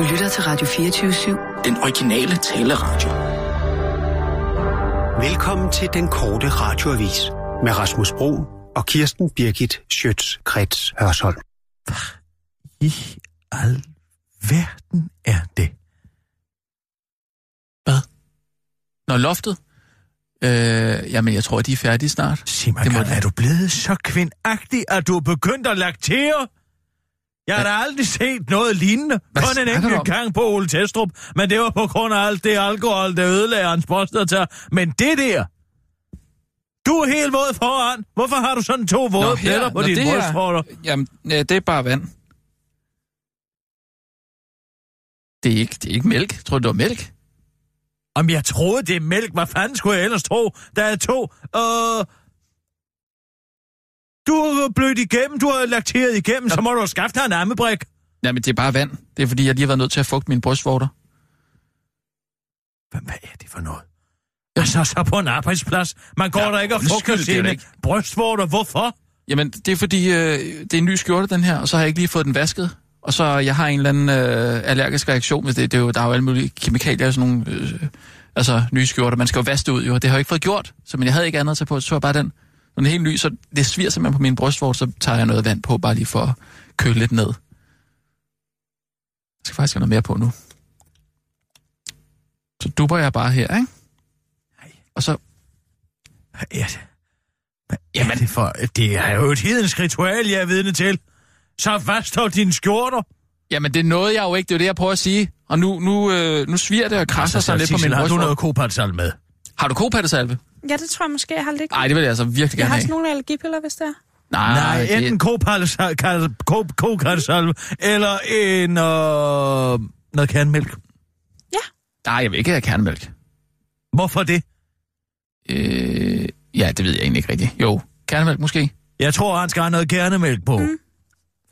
Du lytter til Radio 24-7. Den originale taleradio. Velkommen til den korte radioavis med Rasmus Bro og Kirsten Birgit Schøtz-Krets Hørsholm. i al verden er det? Hvad? Nå, loftet? Øh, jamen, jeg tror, de er færdige snart. Sig mig, Det må er du blevet så kvindagtig, at du er begyndt at laktere? Jeg har da aldrig set noget lignende. Hvad Kun en du enkelt gang på Ole Testrup, men det var på grund af alt det alkohol, der ødelagde hans prostata. Men det der... Du er helt våd foran. Hvorfor har du sådan to våde pletter på dine brystvorter? Jamen, ja, det er bare vand. Det er ikke, det er ikke mælk. Tror det var mælk. Om jeg troede, det er mælk, hvad fanden skulle jeg ellers tro? Der er to, øh... Du er blødt igennem, du har lakteret igennem, så må du have skaffet dig en ammebrik. Jamen, det er bare vand. Det er, fordi jeg lige har været nødt til at fugte mine brystvorter. Hvad, hvad er det for noget? Altså, så på en arbejdsplads. Man går Ja, der ikke og fugter er sine brystvorter. Hvorfor? Jamen, det er fordi, øh, det er en ny skjorte, den her, og så har jeg ikke lige fået den vasket. Og så jeg har en eller anden øh, allergisk reaktion, hvis det, det er jo, der er jo alle mulige kemikalier og sådan nogle øh, altså, nye skjorter. Man skal jo vaske det ud, jo, det har jeg ikke fået gjort. Så men jeg havde ikke andet at tage på, så jeg bare den. Er helt ny, så det sviger simpelthen på min brystvorte, så tager jeg noget vand på, bare lige for at køle lidt ned. Jeg skal faktisk have noget mere på nu. Så dupper jeg bare her, ikke? Og så Hvad er det? Hvad Jamen. er det for? Det er jo et hedensk ritual, jeg er vidne til. Så fasthold dine skjorter. Jamen, det nåede jeg jo ikke, det er det, jeg prøver at sige. Og nu, nu, øh, nu sviger det og krasser Altså, sig lidt på min Sissel, har du noget kopatsal med? Har du kopattesalve? Ja, det tror jeg måske, jeg har lidt. Nej, det vil jeg altså virkelig jeg gerne har have. sådan nogle allergipiller, hvis det er. Nej, Nej, det, enten kopatsal eller en, øh, noget kernmælk. nej, jeg vil ikke have kernemælk. Hvorfor det? Øh, ja, det ved jeg egentlig ikke rigtigt. Jo, kernemælk måske. Jeg tror, han skal have noget kernemælk på. Mm.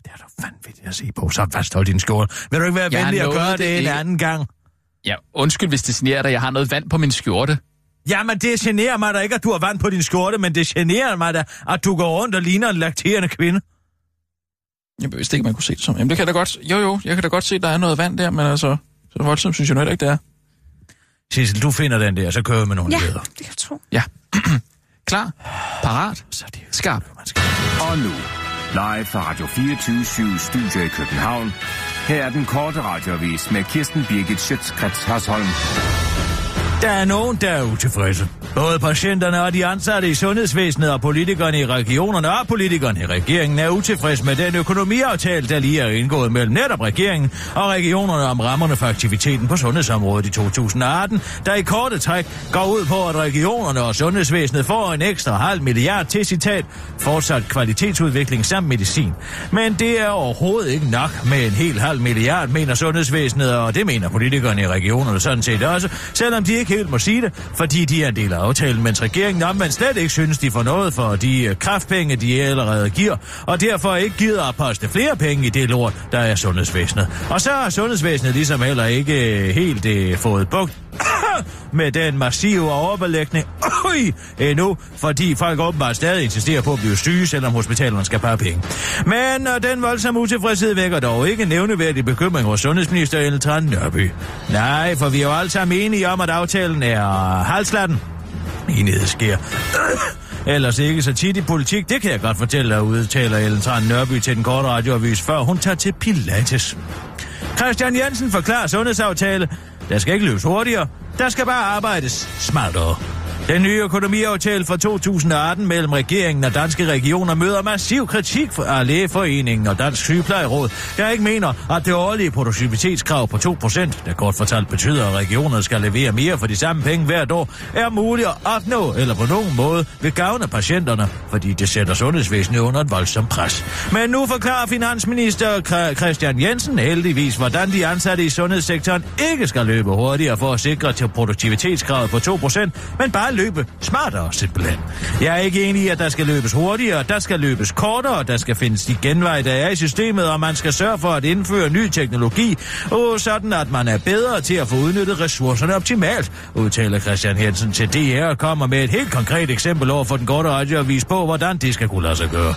Det er da vanvittigt at se på. Så fasthold din skjorte. Vil du ikke være Jeg venlig at gøre det det en ikke. anden gang? Ja, undskyld, hvis det generer dig. Jeg har noget vand på min skjorte. Jamen, det generer mig da ikke, at du har vand på din skjorte, men det generer mig da, at du går rundt og ligner en lakterende kvinde. Jeg vidste ikke, man kunne se det som. Jamen, det kan jeg da godt... Jo, jo, jeg kan da godt se, at der er noget vand der, men altså... Så voldsomt synes jeg nu heller ikke, det er. Sissel, du finder den der, så kører vi med nogle Ja, nyheder. det kan jeg tro. Ja. Klar. Parat. Så er det jo Skarp. man skal. Og nu, live fra Radio 24 Studio i København. Her er den korte radiovis med Kirsten Birgit Schøtzgrads Hasholm. Der er nogen, der er utilfredse. Både patienterne og de ansatte i sundhedsvæsenet og politikerne i regionerne og politikerne i regeringen er utilfredse med den økonomiaftale, der lige er indgået mellem netop regeringen og regionerne om rammerne for aktiviteten på sundhedsområdet i 2018, der i korte træk går ud på, at regionerne og sundhedsvæsenet får en ekstra halv milliard til citat fortsat kvalitetsudvikling samt medicin. Men det er overhovedet ikke nok med en hel halv milliard, mener sundhedsvæsenet, og det mener politikerne i regionerne sådan set også, selvom de ikke helt må sige det, fordi de er en del af aftalen, mens regeringen omvendt slet ikke synes, de får noget for de øh, kraftpenge, de allerede giver, og derfor ikke gider at poste flere penge i det lort, der er sundhedsvæsenet. Og så har sundhedsvæsenet ligesom heller ikke øh, helt øh, fået bugt med den massive overbelægning Øj, endnu, fordi folk åbenbart stadig insisterer på at blive syge, selvom hospitalerne skal bare penge. Men og den voldsomme utilfredshed vækker dog ikke nævneværdig bekymring hos sundhedsminister Ellen Tran Nørby. Nej, for vi er jo alle sammen enige om, at aftalen er halslatten. Enighed sker. Ellers ikke så tit i politik, det kan jeg godt fortælle, dig, udtaler Ellen Tran Nørby til den korte radioavis, før hun tager til Pilates. Christian Jensen forklarer sundhedsaftale. Der skal ikke løbes hurtigere. Der skal bare arbejdes smartere. Den nye økonomiaftale fra 2018 mellem regeringen og danske regioner møder massiv kritik fra Lægeforeningen og Dansk Sygeplejeråd, der ikke mener, at det årlige produktivitetskrav på 2%, der kort fortalt betyder, at regionerne skal levere mere for de samme penge hvert år, er muligt at opnå eller på nogen måde vil gavne patienterne, fordi det sætter sundhedsvæsenet under et voldsomt pres. Men nu forklarer finansminister Christian Jensen heldigvis, hvordan de ansatte i sundhedssektoren ikke skal løbe hurtigere for at sikre til produktivitetskravet på 2%, men bare løbe smartere simpelthen. Jeg er ikke enig i, at der skal løbes hurtigere, der skal løbes kortere, der skal findes de genveje, der er i systemet, og man skal sørge for at indføre ny teknologi, og sådan at man er bedre til at få udnyttet ressourcerne optimalt, udtaler Christian Hensen til DR og kommer med et helt konkret eksempel over for den korte radioavis på, hvordan det skal kunne lade sig gøre.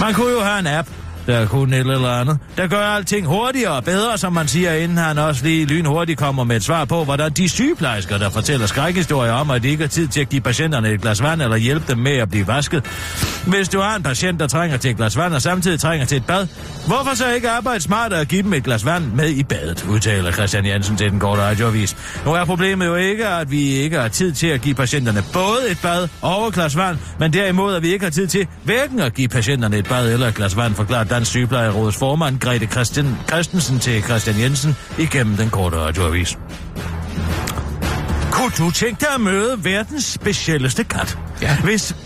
Man kunne jo have en app, der kunne et eller andet, der gør alting hurtigere og bedre, som man siger, inden han også lige lynhurtigt kommer med et svar på, hvordan de sygeplejersker, der fortæller skrækhistorier om, at de ikke har tid til at give patienterne et glas vand eller hjælpe dem med at blive vasket. Hvis du har en patient, der trænger til et glas vand og samtidig trænger til et bad, hvorfor så ikke arbejde smartere og give dem et glas vand med i badet, udtaler Christian Jensen til den korte radioavis. Nu er problemet jo ikke, at vi ikke har tid til at give patienterne både et bad og et glas vand, men derimod, at vi ikke har tid til hverken at give patienterne et bad eller et glas vand, forklarer Dansk Sygeplejerådets formand Grete Christian, Christensen til Christian Jensen igennem den korte radioavis. Kunne du tænke dig at møde verdens specielleste kat? Ja. Hvis...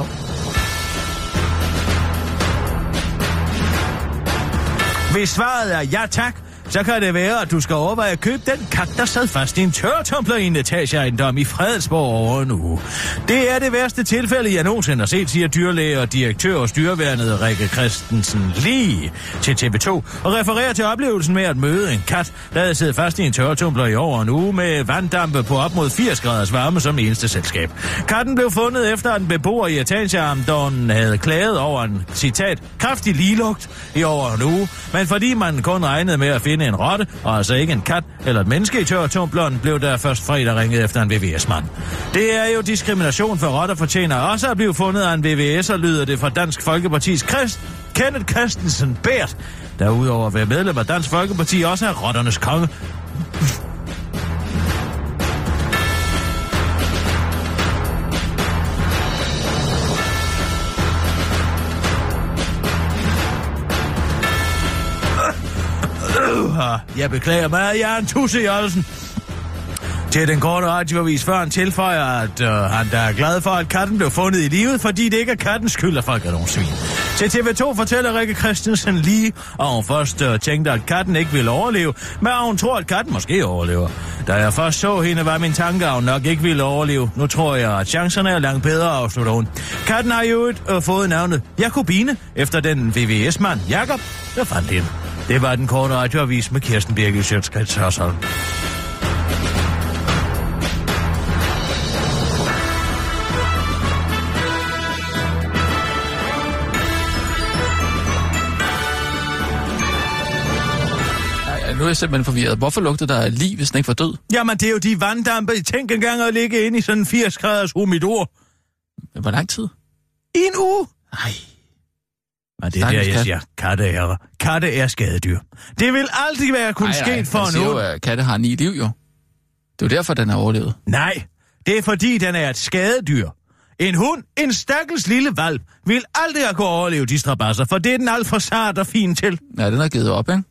Hvis svaret er ja tak, så kan det være, at du skal overveje at købe den kat, der sad fast i en tørretumbler i en etageejendom i Fredensborg over en uge. Det er det værste tilfælde, jeg nogensinde har set, siger dyrlæge og direktør og styrværnet Rikke Christensen lige til TV2, og refererer til oplevelsen med at møde en kat, der havde siddet fast i en tørretumbler i over en uge med vanddampe på op mod 80 graders varme som eneste selskab. Katten blev fundet efter, at en beboer i etageejendommen havde klaget over en, citat, kraftig ligelugt i over en uge, men fordi man kun regnede med at finde en rotte, og altså ikke en kat eller et menneske i tørretumbleren, blev der først fredag ringet efter en VVS-mand. Det er jo diskrimination for rotter fortjener også at blive fundet af en VVS'er, lyder det fra Dansk Folkepartis Krist, Kenneth Christensen Bært, der udover at være medlem af Dansk Folkeparti også er rotternes konge. Jeg beklager meget, jeg er en tusse Jørgensen. Til den korte radioavis før han tilføjer, at øh, han der er glad for, at katten blev fundet i livet, fordi det ikke er kattens skyld, at folk er nogle svin. Til TV2 fortæller Rikke Christensen lige, at hun først øh, tænkte, at katten ikke ville overleve, men hun tror, at katten måske overlever. Da jeg først så hende, var min tanke, at hun nok ikke ville overleve. Nu tror jeg, at chancerne er langt bedre, afslutter hun. Katten har jo et, øh, fået navnet Jakobine, efter den VVS-mand Jakob, der fandt hende. Det var den korte radioavis med Kirsten Birgit Sjøtskrets Hørsholm. Nu er jeg simpelthen forvirret. Hvorfor lugter der liv, hvis den ikke var død? Jamen, det er jo de vanddampe. Tænk engang at ligge inde i sådan en 80 graders humidor. Hvor lang tid? I en uge. Nej. Men det er der, Stakkels jeg kat. siger, katte er, katte er skadedyr. Det vil aldrig være kun sket for siger jo, nogen. at katte har ni liv, jo. Det er jo derfor, den har overlevet. Nej, det er fordi, den er et skadedyr. En hund, en stakkels lille valp, vil aldrig have kunne overleve de strabasser, for det er den alt for sart og fin til. Ja, den har givet op, ikke?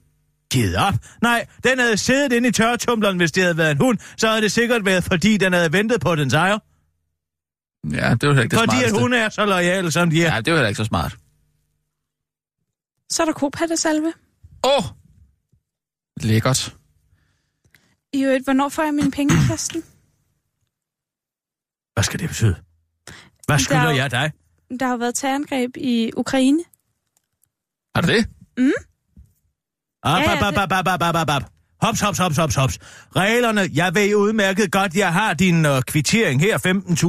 Givet op. Nej, den havde siddet inde i tørretumbleren, hvis det havde været en hund, så havde det sikkert været, fordi den havde ventet på den ejer. Ja, det jo heller ikke det Fordi at smarteste. hun er så lojal, som de er. Ja, det jo heller ikke så smart. Så er der kopattesalve. Åh! Oh! Lækkert. I øvrigt, hvornår får jeg mine penge, Kirsten? Hvad skal det betyde? Hvad Der skylder er jo- jeg dig? Der har jo været terrorangreb i Ukraine. Har du det? Op, Ja, op, ja, op, op, op, op, op, op. Hops, hops, hops, hops, hops. Reglerne, jeg ved udmærket godt, jeg har din øh, kvittering her,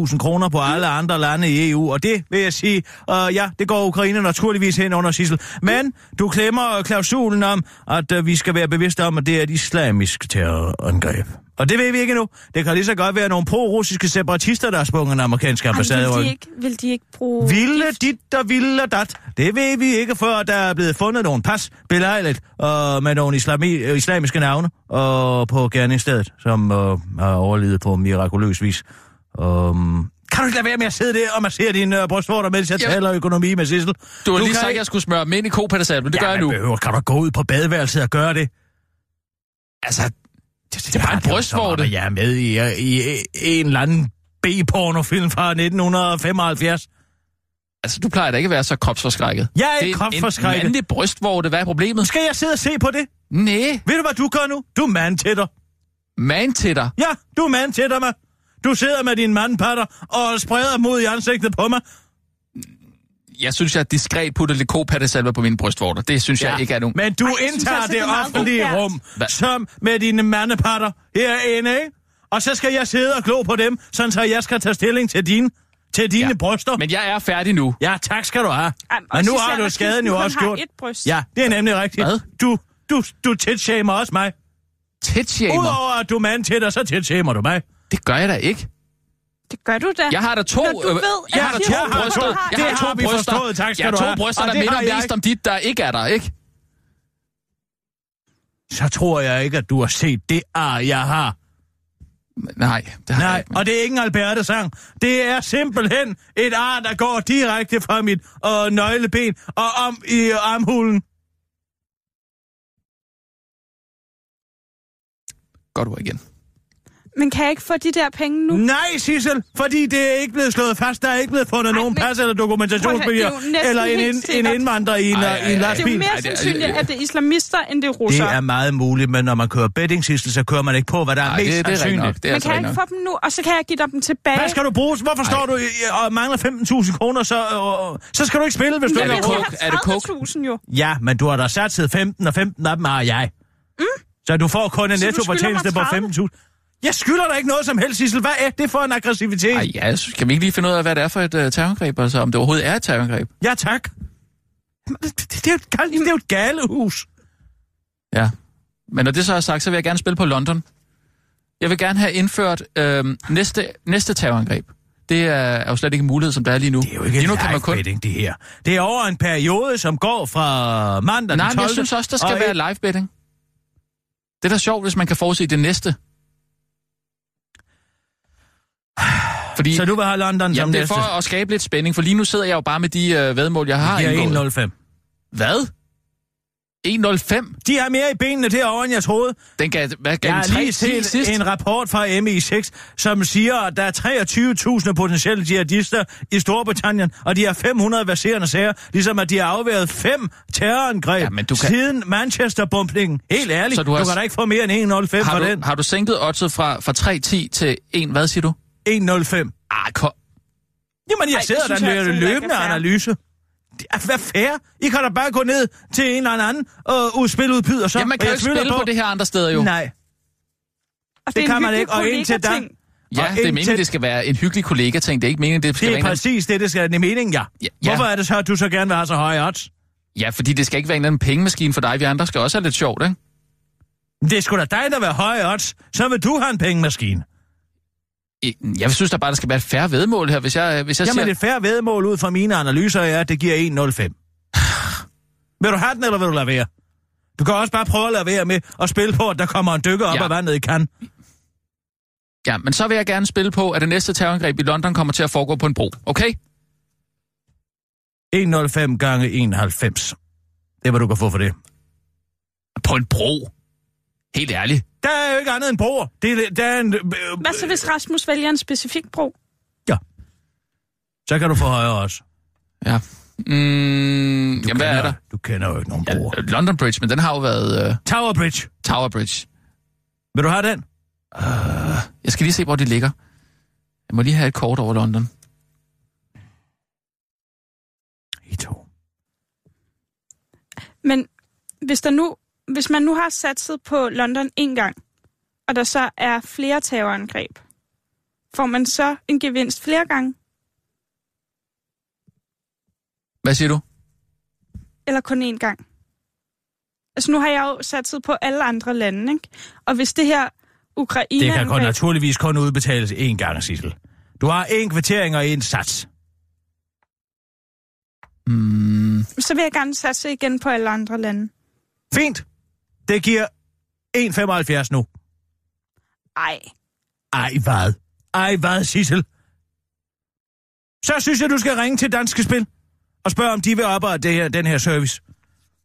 15.000 kroner på alle andre lande i EU, og det vil jeg sige, øh, ja, det går Ukraine naturligvis hen under Sissel. Men du klemmer klausulen om, at øh, vi skal være bevidste om, at det er et islamisk terrorangreb. Og det ved vi ikke nu. Det kan lige så godt være nogle pro-russiske separatister, der har sprunget den amerikanske ambassade Ej, vil, de ikke, vil de ikke bruge... Ville gift? dit og ville dat. Det ved vi ikke, før der er blevet fundet nogle pas belejligt uh, med nogle islami, øh, islamiske navne uh, på gerningsstedet, som uh, har overlevet på mirakuløs vis. Um, kan du ikke lade være med at sidde der og massere din uh, brystvorter, mens jeg Ja. taler økonomi med Sissel? Du har lige kan sagt, at jeg skulle smøre dem ind i men det ja, gør jeg nu. Behøver, kan du gå ud på badeværelset og gøre det? Altså, det er bare en brystvorte. Jeg er med i, i, i en eller anden B-pornofilm fra 1975. altså, du plejer da ikke at være så kropsforskrækket. Jeg er Det ikke en kropsforskrækket. mandlig brystvorte, hvad er problemet? Skal jeg sidde og se på det? Nej, Ved du, hvad du gør nu? Du er mand til dig. man til dig. Ja, du er mand til dig, mig. Du sidder med din mandpatter og spreder mod i ansigtet på mig. Jeg synes, jeg diskret putter lidt kopattesalve på mine brystvorter. Det synes ja. jeg ikke er nogen... Men du Ej, synes indtager altså, det meget offentlige rum Hva? som med dine mandepatter herinde, ikke? Og så skal jeg sidde og glo på dem, sådan så jeg skal tage stilling til dine til dine Ja. bryster. Men jeg er færdig nu. Ja, tak skal du have. Ej, Men og nu har du skaden jo også gjort. et bryst. Ja, det er nemlig rigtigt. Hvad? Du, du, du titshamer også mig. Titshamer. Udover at du er mand til dig, så titshamer du mig. Det gør jeg da ikke. Det gør du da. Jeg har da to... Når du øh, ved, jeg har da to har- bryster. Det Jeg har to har vi bryster. forstået. Tak skal jeg du har to bryster, der minder jeg mest ikke. om dit, der ikke er der, ikke? Så tror jeg ikke, at du har set det ar, jeg har. Nej, det har jeg Nej, ikke. og det er ikke en Alberte-sang. Det er simpelthen et ar, der går direkte fra mit øh, nøgleben og om i armhulen. Går du igen. Men kan jeg ikke få de der penge nu? Nej, Sissel, fordi det er ikke blevet slået fast. Der er ikke blevet fundet Ej, nogen men- pas eller er næsten eller en, en, en indvandrer i en, Ej, ej, ej, en ej, Det er lastbil. jo mere er- sandsynligt, at det er islamister, end det er russere. Det er meget muligt, men når man kører betting, Sissel, så kører man ikke på, hvad der er mest det, det er sandsynligt. nok. Det er Men altså kan jeg ikke få dem nu, og så kan jeg give dig dem tilbage? Hvad skal du bruge? Hvorfor står du og mangler 15.000 kroner, så, øh, så skal du ikke spille, hvis du ikke har coke? Er det coke? 30.000 jo. Ja, men du har da sat 15, og 15 af dem har jeg. Mm. Så du får kun en skylder på mig 15.000. Jeg skylder dig ikke noget som helst, Sissel. Hvad er det for en aggressivitet? Ej, ja, så kan vi ikke lige finde ud af, hvad det er for et uh, terrorangreb, altså om det overhovedet er et terrorangreb? Ja, tak. Det, det, er jo et, det er jo et galehus. Ja. Men når det så er sagt, så vil jeg gerne spille på London. Jeg vil gerne have indført øh, næste, næste terrorangreb. Det er, er jo slet ikke en mulighed, som der er lige nu. Det er jo ikke lige nu live betting, det her. Det er over en periode, som går fra mandag Nej, den 12. men jeg synes også, der skal og være live betting. Det er da sjovt, hvis man kan forudse det næste. Fordi, Så du vil have London som jamen, det er for at skabe lidt spænding, for lige nu sidder jeg jo bare med de øh, vedmål, jeg har Det indgået. er 1,05. Hvad? 1,05? De har mere i benene derovre, end jeg troede. Den gav, hvad gav Jeg har 3 lige set sidst? en rapport fra MI6, som siger, at der er 23.000 potentielle jihadister i Storbritannien, og de har 500 verserende sager, ligesom at de har afværet fem terrorangreb Ja, men du kan- siden Manchester-bumpningen. Helt ærligt, Så du, har- du kan da ikke få mere end 1,05 har, for du, den. har du sænket oddset fra, fra 3,10 til 1, hvad siger du? 1,05. Ah, kom. Jamen, jeg Ej, det sidder der jeg med altså løbende er analyse. Det er hvad fair? I kan da bare gå ned til en eller anden og uh, spiludbyder så. Jamen, man kan jo ikke spille på det her andre steder jo. Nej, Og det er kan man ikke, og indtil da-. Ja, Og det er meningen, det skal være en hyggelig kollega-ting. Det er ikke meningen, det skal det være er en eller præcis det, det skal det er meningen, ja. Ja, ja. Hvorfor er det så, at du så gerne vil have så høje odds? Ja, fordi det skal ikke være en eller anden pengemaskine for dig. Vi andre skal også have lidt sjovt, ikke? Det er sgu da dig, der vil have høje odds. Så vil du have en pengemaskine. Jeg synes da bare, der skal være et færre vedmål her. Hvis jeg, hvis jeg Jamen, siger... et færre vedmål ud fra mine analyser er, at det giver 1,05. vil du have den, eller vil du lade være? Du kan også bare prøve at lade være med at spille på, at der kommer en dykker op Ja. af vandet i kan. Ja, men så vil jeg gerne spille på, at det næste terrorangreb i London kommer til at foregå på en bro. Okay? 1,05 gange 91. Det er, hvad du kan få for det. På en bro? Helt ærligt. Der er jo ikke andet end broer. Det, er- der er en, øh, Hvad så, hvis Rasmus vælger en specifik bro? så kan du få højere også. Ja. Mm, jamen, hvad er der? Du kender jo ikke nogen broer. Ja, London Bridge, men den har jo været uh, Tower Bridge. Tower Bridge. Vil du have den? Jeg skal lige se, hvor det ligger. Jeg må lige have et kort over London. I to. Men hvis, der nu, hvis man nu har satset på London en gang, og der så er flere terrorangreb, får man så en gevinst flere gange, Hvad siger du? eller kun én gang? Altså nu har jeg jo satset på alle andre lande, ikke? Og hvis det her Ukraine... Det kan kun naturligvis kun udbetales én gang, Sissel. Du har en kvartering og en sats. Mm, Så vil jeg gerne satse igen på alle andre lande. Fint. Det giver 1,75 nu. Ej, Ej, hvad? Ej, hvad, Sissel? Så synes jeg, du skal ringe til Danske Spil og spørge, om de vil oprette det her, den her service.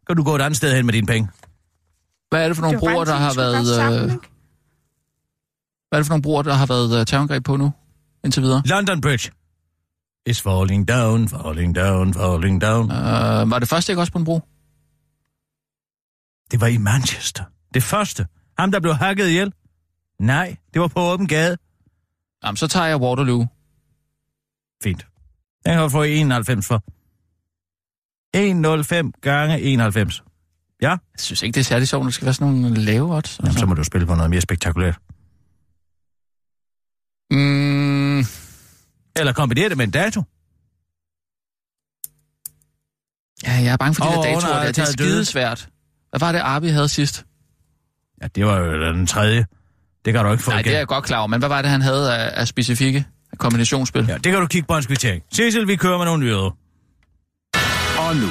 Kan du gå et andet sted hen med dine penge? hvad er det for nogle bare der har været... sammen, Øh, ikke? hvad er det for nogle broer, der har været uh, terrorangreb på nu? Indtil videre. London Bridge. It's falling down, falling down, falling down. Uh, var det første ikke også på en bro? Det var i Manchester. Det første. Ham, der blev hacket ihjel. Nej, det var på åben gade. Jamen, så tager jeg Waterloo. Fint. Den kan du få 91 for. 105 gange 91. Ja, Jeg synes ikke, det er særlig sjovt, når det skal være sådan nogle lave odds. Jamen, så må du spille på noget mere spektakulært. Mm, Eller kombinere det med en dato. Ja, jeg er bange for de Og der datoer der. Det er skidesvært. Hvad var det, Arbi havde sidst? Ja, det var jo den tredje. Det kan du ikke få Nej, igen. det er jeg godt klar over, men hvad var det, han havde af, af specifikke af kombinationsspil? Ja, det kan du kigge på en kvittering. Cecil, vi kører med nogle nyheder. Og nu,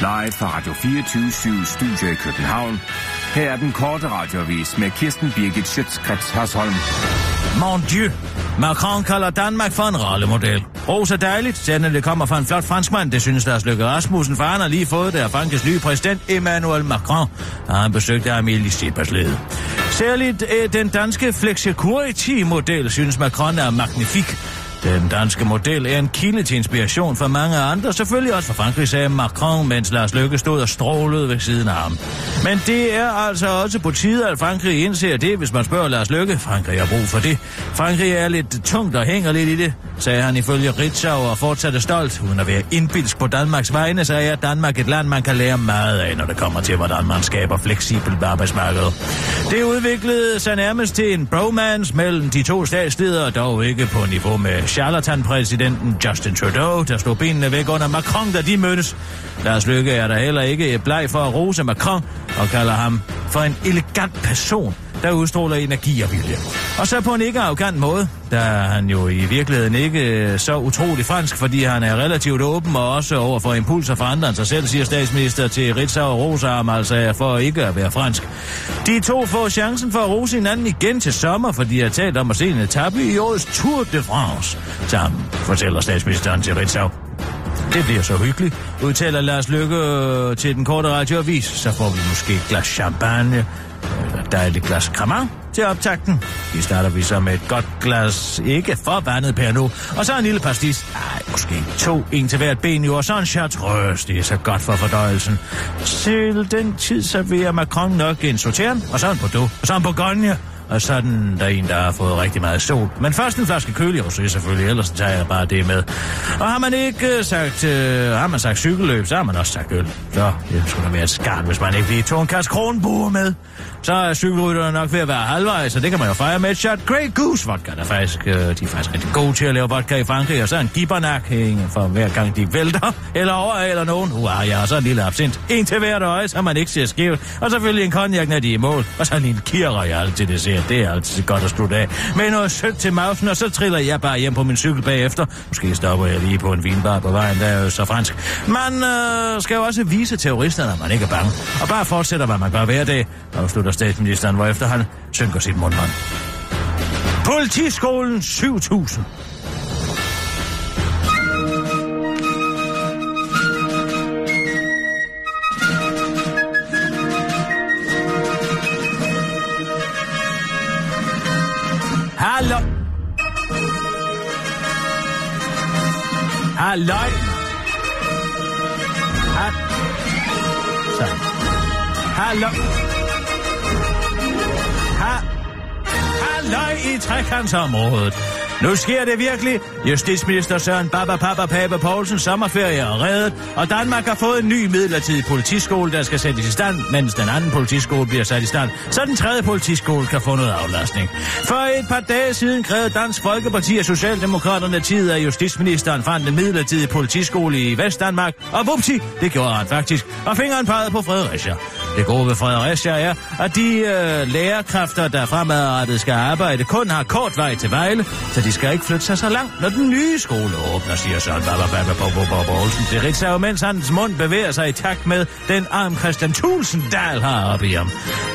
live fra Radio 24 Studio i København. Her er den korte radiovis med Kirsten Birgit Schøtzgrads Hasholm. Mon Dieu. Macron kalder Danmark for en rollemodel. Rosa dejligt, selvom det kommer fra en flot franskmand, det synes Lars Løkke Rasmussen, for han har lige fået det af Frankrigs nye præsident Emmanuel Macron, og han besøgte Amélie i led. Særligt øh, den danske flexicurity-model synes Macron er magnifik. Den danske model er en kilde til inspiration for mange andre, selvfølgelig også for Frankrig, sagde Macron, mens Lars Løkke stod og strålede ved siden af ham. Men det er altså også på tide, at Frankrig indser det, hvis man spørger Lars Løkke. Frankrig har brug for det. Frankrig er lidt tungt og hænger lidt i det, sagde han ifølge Ritzau og fortsatte stolt. Uden at være indbilsk på Danmarks vegne, så er Danmark et land, man kan lære meget af, når det kommer til, hvordan man skaber fleksibelt arbejdsmarked. Det udviklede sig nærmest til en bromance mellem de to statsledere, dog ikke på niveau med charlatan-præsidenten Justin Trudeau, der slog benene væk under Macron, da de mødtes. Lars Lykke er der heller ikke bleg for at rose Macron og kalder ham for en elegant person, der udstråler energi og vilje. Og så på en ikke arrogant måde, der er han jo i virkeligheden ikke øh, så utrolig fransk, fordi han er relativt åben og også over for impulser fra andre end sig selv, siger statsminister til Ritzau og Rosarm, altså for ikke at være fransk. De to får chancen for at rose hinanden igen til sommer, for de har talt om at se en etape i årets Tour de France. Sammen, fortæller statsministeren til Ritzau. Det bliver så hyggeligt, udtaler Lars Lykke øh, til den korte radioavis. Så får vi måske et glas champagne, et dejligt glas cremant til optakten. Vi starter vi så med et godt glas, ikke for vandet per nu, og så en lille pastis. Ej, måske to, en til hvert ben jo, og så en chartreuse. Det er så godt for fordøjelsen. Til den tid serverer Macron nok en sautern, og så en Bordeaux, og så en Bourgogne. Og sådan der er en, der har fået rigtig meget sol. Men først en flaske kølig rosé selvfølgelig, ellers tager jeg bare det med. Og har man ikke øh, sagt, øh, har man sagt cykelløb, så har man også sagt øl. Så det skulle da være et skarn, hvis man ikke lige tog en kasse kronbuer med. Så er cykelrytterne nok ved at være halvvejs, så det kan man jo fejre med et shot Grey Goose vodka. Der faktisk, øh, de er faktisk rigtig gode til at lave vodka i Frankrig, og så en gibbernak for hver gang de vælter, eller over eller nogen. Uah, ja, og så en lille absint. En til hvert øje, så man ikke ser skævt. Og selvfølgelig en cognac, når de er i mål. Og så en lille kirroyal til dessert. Det er altid godt at slutte af. Med noget sødt til mausen, og så triller jeg bare hjem på min cykel bagefter. Måske stopper jeg lige på en vinbar på vejen, der er jo så fransk. Man øh, skal jo også vise terroristerne, at man ikke er bange. Og bare fortsætter, hvad man gør hver dag, afslutter statsministeren, hvorefter han synker sit mundbånd. Politiskolen 7000. Halløj. Ha- Så. Hallo. Ha- Halløj i trekantsområdet. Nu sker det virkelig. Justitsminister Søren Baba Papa Pape Poulsen sommerferie er reddet, og Danmark har fået en ny midlertidig politiskole, der skal sættes i stand, mens den anden politiskole bliver sat i stand, så den tredje politiskole kan få noget aflastning. For et par dage siden krævede Dansk Folkeparti og Socialdemokraterne tid, at justitsministeren fandt en midlertidig politiskole i Vestdanmark, og vupti, det gjorde han faktisk, og fingeren pegede på Fredericia. Det gode ved Fredericia er, at de øh, lærerkræfter, der fremadrettet skal arbejde, kun har kort vej til Vejle, så de skal ikke flytte sig så langt, når den nye skole åbner, siger Søren Baba Baba Bobo Olsen til Ritzau, mens hans mund bevæger sig i takt med den arm Christian Thulsen Dahl har op i ham.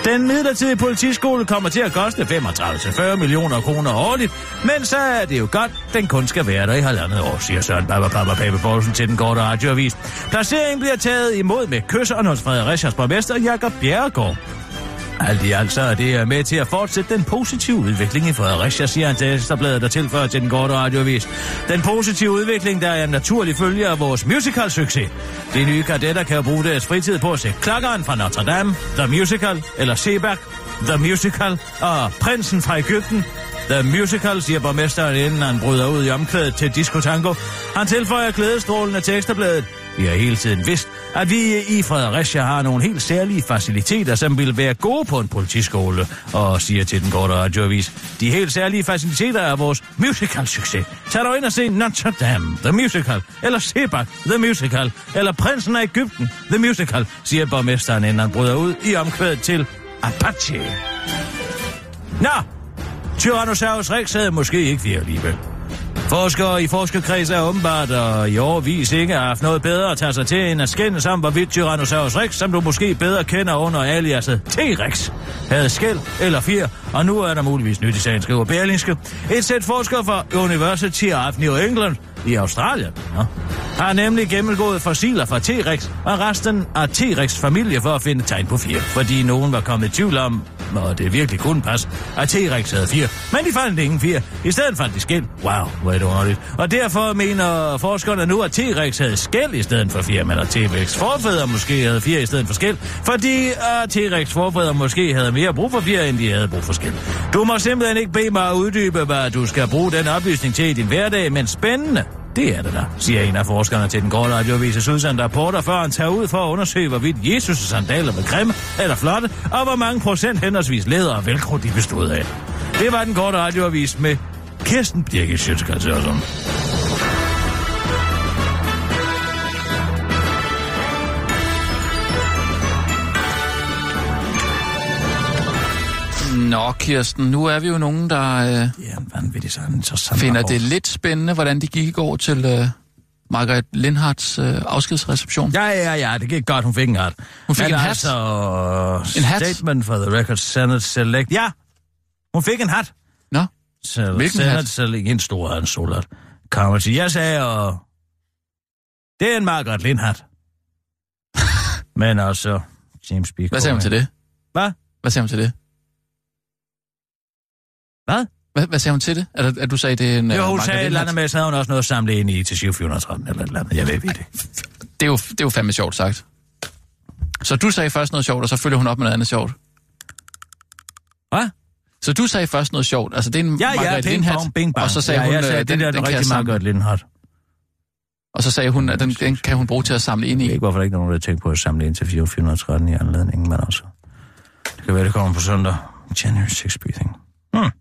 Den midlertidige politiskole kommer til at koste 35-40 millioner kroner årligt, men så er det jo godt, den kun skal være der i halvandet år, siger Søren Baba Baba Baba til den korte radioavis. Placeringen bliver taget imod med kysser, hos Fredericias borgmester Jakob Bjerregaard. Alt i alt så er det øh, med til at fortsætte den positive udvikling i Fredericia, siger han til Ekstrabladet, der tilføjer til den korte radiovis. Den positive udvikling, der er en naturlig følge af vores musical-succes. De nye kadetter kan jo bruge deres fritid på at se Klokkeren fra Notre Dame, The Musical, eller Sebak, The Musical, og Prinsen fra Ægypten, The Musical, siger borgmesteren, inden han bryder ud i omklædet til Disco Tango. Han tilføjer glædestrålende til Ekstrabladet. Vi har hele tiden vidst, at vi i Fredericia har nogle helt særlige faciliteter, som vil være gode på en politiskole, og siger til den korte radioavis, de helt særlige faciliteter er vores musical-succes. Tag dog ind og se Notre Dame, The Musical, eller Sebak, The Musical, eller Prinsen af Ægypten, The Musical, siger borgmesteren, inden han bryder ud i omkvædet til Apache. Nå, Tyrannosaurus Rex havde måske ikke vi alligevel. Forskere i forskerkreds er åbenbart og i årvis ikke har haft noget bedre at tage sig til, end at skændes om, hvorvidt Tyrannosaurus Rex, som du måske bedre kender under aliaset T-Rex, havde skæld eller fjer, og nu er der muligvis nyt i sagen, skriver Berlingske. Et sæt forskere fra University of New England i Australien ja, har nemlig gennemgået fossiler fra T-Rex og resten af T-Rex familie for at finde tegn på fjer, fordi nogen var kommet i tvivl om, og det virkelig kun passe, at T-Rex havde fire. Men de fandt ingen fire. I stedet fandt de skæld. Wow, hvor er det underligt. Og derfor mener forskerne nu, at T-Rex havde skæld i stedet for fire, men at T-Rex forfædre måske havde fire i stedet for skæld, fordi at T-Rex forfædre måske havde mere brug for fire, end de havde brug for skæld. Du må simpelthen ikke bede mig at uddybe, hvad du skal bruge den oplysning til i din hverdag, men spændende. Det er det da, siger en af forskerne til den korte radioavis udsendte rapporter, før han tager ud for at undersøge, hvorvidt Jesus' sandaler med grimme eller flotte, og hvor mange procent henholdsvis læder og velcro de bestod af. Det var den korte radioavis med Kirsten Birgit Sjøtskrets Nå, Kirsten, nu er vi jo nogen, der øh, Ja, vanvittigt så interessant. finder det lidt spændende, hvordan det gik i går til øh, Margaret Lindhards øh, afskedsreception. Ja, ja, ja, det gik godt, hun fik en hat. Hun fik Men en hat? altså, En hat? Statement for the record, Senate Select. Ja, hun fik en hat. Nå, Så Hvilken Senate hat? Select, en stor hat, en. Kan man sige, jeg sagde, og det er en Margaret Lindhat. Men altså, James B. hvad sagde hun til det? Hvad? Hvad sagde hun til det? Hvad? Hvad, hvad sagde hun til det? At, at du sagde, det er en... Jo, øh, hun sagde et eller andet med, så havde hun også noget at samle ind i til 7413 eller et eller andet. Jeg ved ikke det. Det er, jo, det er jo fandme sjovt sagt. Så du sagde først noget sjovt, og så følger hun op med noget andet sjovt. Hvad? Så du sagde først noget sjovt. Altså, det er en Ja, ja, Margaret ping Lindhardt, pong, bing bang. Og så sagde ja, hun, jeg øh, sagde, den, det der den, er den jeg samle, Margaret Lindhardt. og så sagde hun, at den, den kan hun bruge til at samle ind Jeg i. ved ikke, hvorfor der ikke er nogen, der tænkt på at samle ind til 413 i anledningen, men altså... Det kan være, det kommer på søndag. January 6 breathing. Hmm.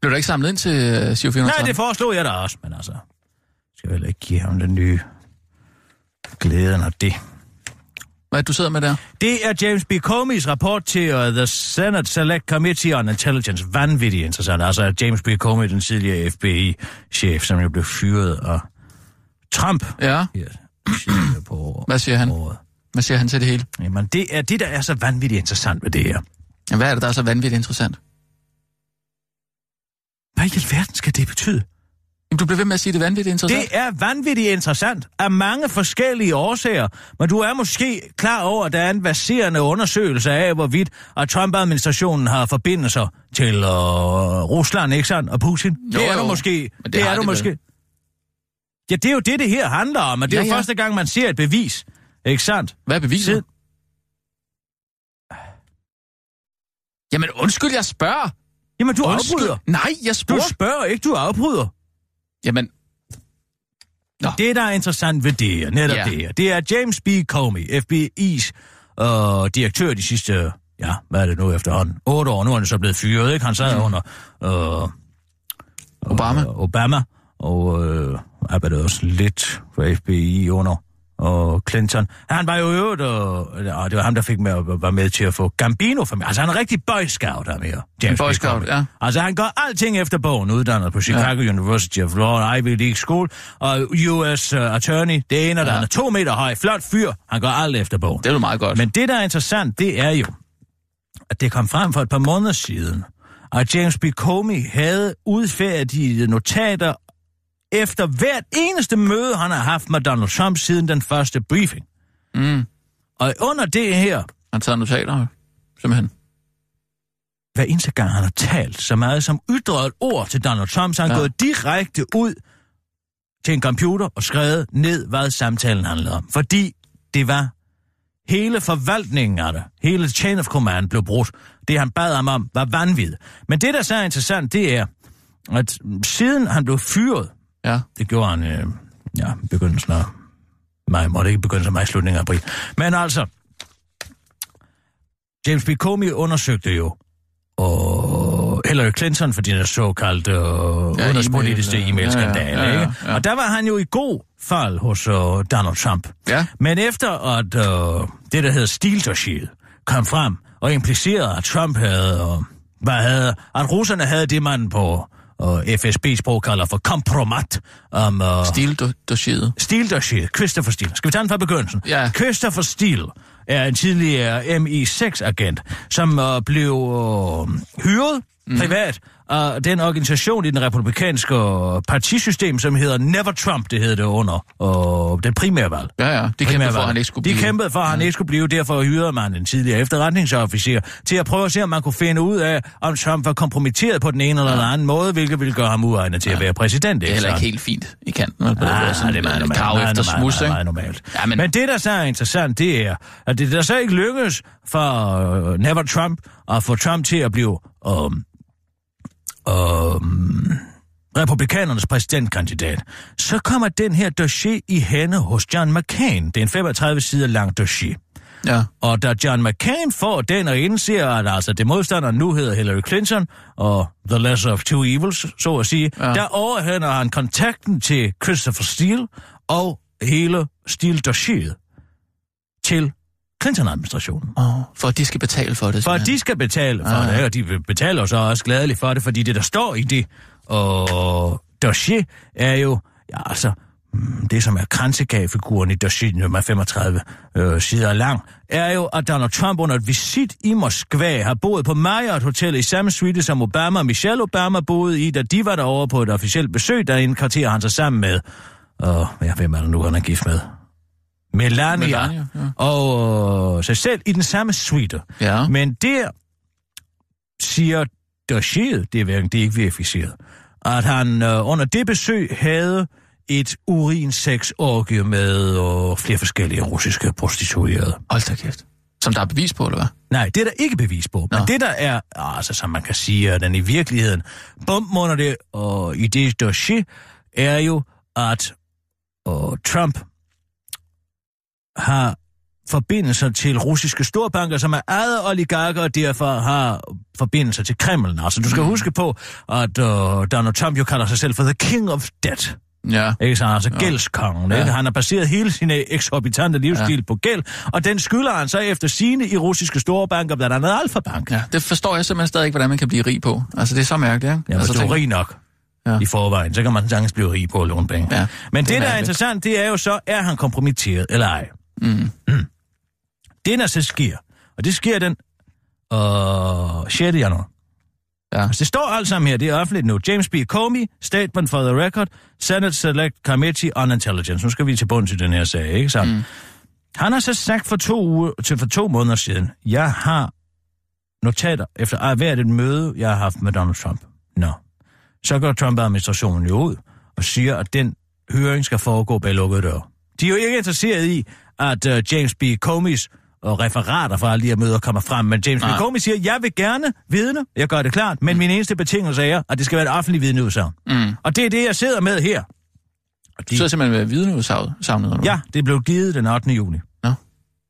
Blev du ikke samlet ind til uh, 413? Nej, det foreslog jeg da også, men altså... Skal vel ikke give ham den nye glæden af det. Hvad du sidder med der? Det er James B. Comey's rapport til uh, The Senate Select Committee on Intelligence. Vanvittigt interessant. Altså James B. Comey, den tidligere FBI-chef, som jo blev fyret af Trump. Ja. Her, på Hvad siger han? året. Hvad siger han til det hele? Jamen, det er det, der er så vanvittigt interessant ved det her. Hvad er det, der er så vanvittigt interessant? Hvad i alverden skal det betyde? Jamen, du bliver ved med at sige, det er vanvittigt interessant. Det er vanvittigt interessant af mange forskellige årsager, men du er måske klar over, at der er en baserende undersøgelse af, hvorvidt at Trump-administrationen har forbindelser til uh, Rusland, ikke sandt, og Putin. Jo, det er jo. du måske. Men det Det, er du de måske. Ja, det er jo det, det her handler om, og det er Ja, jo ja. første gang, man ser et bevis. Ikke sandt? Hvad er beviset? Sid- Jamen, undskyld, jeg spørger. Jamen, du Undskyld. afbryder. Nej, jeg Du spørger. spørger ikke, du afbryder. Jamen, Det, der er interessant ved det her, netop ja. det her, det er James B. Comey, FBI's øh, direktør de sidste, ja, hvad er det nu efterhånden? Otte år, nu er han så blevet fyret, ikke? Han sad mm. under øh, Obama. Øh, Obama, og øh, arbejdede også lidt for FBI under og Clinton. Han var jo øvrigt, øh, og det var ham, der fik med at være med til at få Gambino for mig. Altså, han er en rigtig boy scout, ham her. James Boy. Scout, ja. Altså, han gør alting efter bogen, uddannet på Chicago ja. University of Law, Ivy League School, og US uh, Attorney, det ene og Ja. andet. To meter høj, flot fyr. Han gør alt efter bogen. det er jo meget godt. Men det, der er interessant, det er jo, at det kom frem for et par måneder siden, at James B. Comey havde udfærdiget notater efter hvert eneste møde, han har haft med Donald Trump siden den første briefing. Mm. Og under det her, Han tager notater, simpelthen. hver eneste gang han har talt så meget som ytret et ord til Donald Trump, så han Ja. gået direkte ud til en computer og skrevet ned, hvad samtalen handlede om. Fordi det var hele forvaltningen af det, hele chain of command blev brudt. Det han bad ham om var vanvittigt. Men det, der så er interessant, det er, at siden han blev fyret, Ja. det gjorde han, øh, ja, begyndelsen af Maj, må det ikke begynde som maj slutningen af april. Men altså, James B. Comey undersøgte jo og Hillary Clinton for den såkaldte øh, ja, udenrigspolitiske e-mail, e-mail-skandale. ja, ja, ja, ikke? ja. Og der var han jo i god fald hos uh, Donald Trump. Ja. Men efter at uh, det, der hedder stildossiet, kom frem og implicerede, at Trump havde, uh, hvad havde, at russerne havde det, man på uh, FSB-sprog kalder for kompromat om uh, Stil-dossieret. Stildossiet, Christopher Steele. Skal vi tage den fra begyndelsen? Ja. Christopher Steele er en tidligere MI6-agent, som uh, blev uh, hyret mm. privat af den organisation i den republikanske øh, partisystem, som hedder Never Trump, det hed det under uh, den primære valg. Ja, ja. De kæmpede for, at han ikke skulle De blive. kæmpede for, at han ikke skulle blive. Derfor hyrede man en tidligere efterretningsofficer til at prøve at se, om man kunne finde ud af, om Trump var kompromitteret på den ene eller den anden måde, hvilket ville gøre ham uegnet til at være præsident. Det er heller ikke helt fint i kanten. Ah, det er meget normalt. Krav Meget, efter meget, smus, meget, ikke? meget normalt. Ja, men... men- det, der så er interessant, det er, at det der så ikke lykkedes for uh, Never Trump at få Trump til at blive um, um, republikanernes præsidentkandidat, så kommer den her dossier i hænde hos John McCain. Det er en 35 sider lang dossier. Ja. Og da John McCain får den og indser, at altså det modstander nu hedder Hillary Clinton, og the lesser of two evils, så at sige. Ja. der overhænder han kontakten til Christopher Steele og hele Steele-dossieret til Clinton-administrationen. Oh, for at de skal betale for det. For at de skal betale for Ah. det, og de betaler så også gladeligt for det, fordi det, der står i det og dossier, er jo, ja altså, mm, det som er kransegagefiguren i dossier nummer 35 øh, sider lang, er jo, at Donald Trump under et visit i Moskva har boet på Marriott Hotel i samme suite, som Obama og Michelle Obama boede i, da de var derovre på et officielt besøg, der indkvarterer han sig sammen med, og ja, hvem er det nu, han er gift med? Melania, Melania, ja. og øh, sig selv i den samme suite. Ja. Men der siger dossieret, det er, hverken- det er ikke verificeret, at han øh, under det besøg havde et urinsex-orgie med øh, flere forskellige russiske prostituerede. Hold da kæft. Som der er bevis på, eller hvad? Nej, det er der ikke bevis på. Men Nå. det der er, altså som man kan sige, at den i virkeligheden, bomben under det og i det dossier, er jo, at og Trump har forbindelser til russiske storbanker, som er ejet oligarker, og derfor har forbindelser til Kreml. Altså, du skal Mm. huske på, at uh, Donald Trump jo kalder sig selv for the king of debt. Ja. Ikke så altså gældskongen, Ja. ikke? Han har baseret hele sin eksorbitante livsstil Ja. på gæld, og den skylder han så efter sine i russiske store banker, blandt andet Alfa Bank. ja. Det forstår jeg simpelthen stadig ikke, hvordan man kan blive rig på. Altså, det er så mærkeligt, ikke? Ja, altså, du er rig nok Ja. ja. i forvejen, så kan man sagtens blive rig på at låne penge. Ja, Men det det, er der er interessant, det er jo så, er han kompromitteret eller ej? Mm. Det, der så sker, og det sker den øh, 6. januar. Ja. Altså, det står alt sammen her, det er offentligt nu. James B. Comey, Statement for the Record, Senate Select Committee on Intelligence. Nu skal vi til bunds i den her sag, ikke sandt? Mm. Han har så sagt for to, uger, til for to måneder siden, jeg har notater efter hvert et møde, jeg har haft med Donald Trump. Nå. Så går Trump-administrationen jo ud og siger, at den høring skal foregå bag lukkede døre. De er jo ikke interesseret i, at uh, James B. Comeys og referater fra alle de her møder kommer frem, men James. B. Comey siger, jeg vil gerne vidne, jeg gør det klart, men min eneste betingelse er, at det skal være et offentligt vidneudsagn. Mm. Og det er det, jeg sidder med her. Og Du sidder simpelthen med vidneudsagnet, eller hvad? Ja, det blev givet den 8. juni. Nå.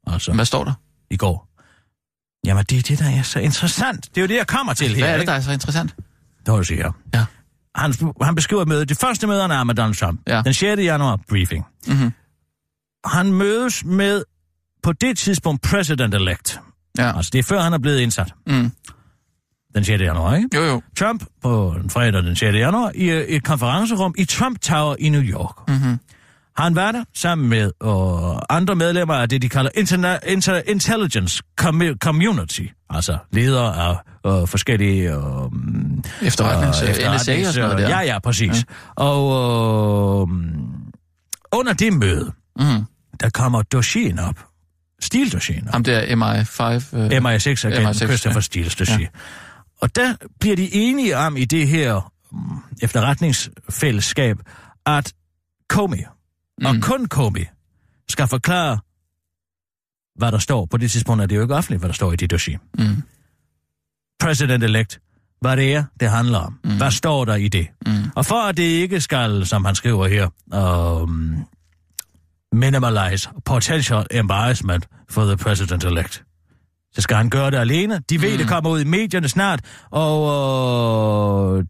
Altså, Hvad står der? i går. Jamen, det er det, der er så interessant. Det er jo det, jeg kommer til her. Hvad er det, der er så interessant? Det var her. Ja. Han, han beskriver mødet. Det første møde, han er med Donald Trump. Ja. Den 6. januar, briefing. Mhm. Han mødes med, på det tidspunkt, president-elect. Ja. Altså, det er før, han er blevet indsat. Mm. Den 6. januar, ikke? Jo, jo. Trump på den fredag den 6. januar i øh, et konferencerum i Trump Tower i New York. Mhm. Han var der sammen med øh, andre medlemmer af det, de kalder interna- inter- Intelligence commu- Community, altså ledere af øh, forskellige... Øh, Efterretnings, øh, øh, NSA og sådan noget der. Ja, ja, præcis. Ja. Og øh, under det møde, Mm. Der kommer dossieren op. Stildossieren op. Ham der MI5. Øh, MI6-agenten MI6, Christopher ja. Steele's dossier. Ja. Og der bliver de enige om i det her mm, efterretningsfællesskab, at Comey, mm. og kun Comey, skal forklare, hvad der står. På det tidspunkt er det jo ikke offentligt, hvad der står i det dossier. Mm. President-elect, hvad det er, det handler om. Mm. Hvad står der i det? Mm. Og for at det ikke skal, som han skriver her, um, minimalize potential embarrassment for the president-elect. Så skal han gøre det alene. De ved, mm. det kommer ud i medierne snart, og øh,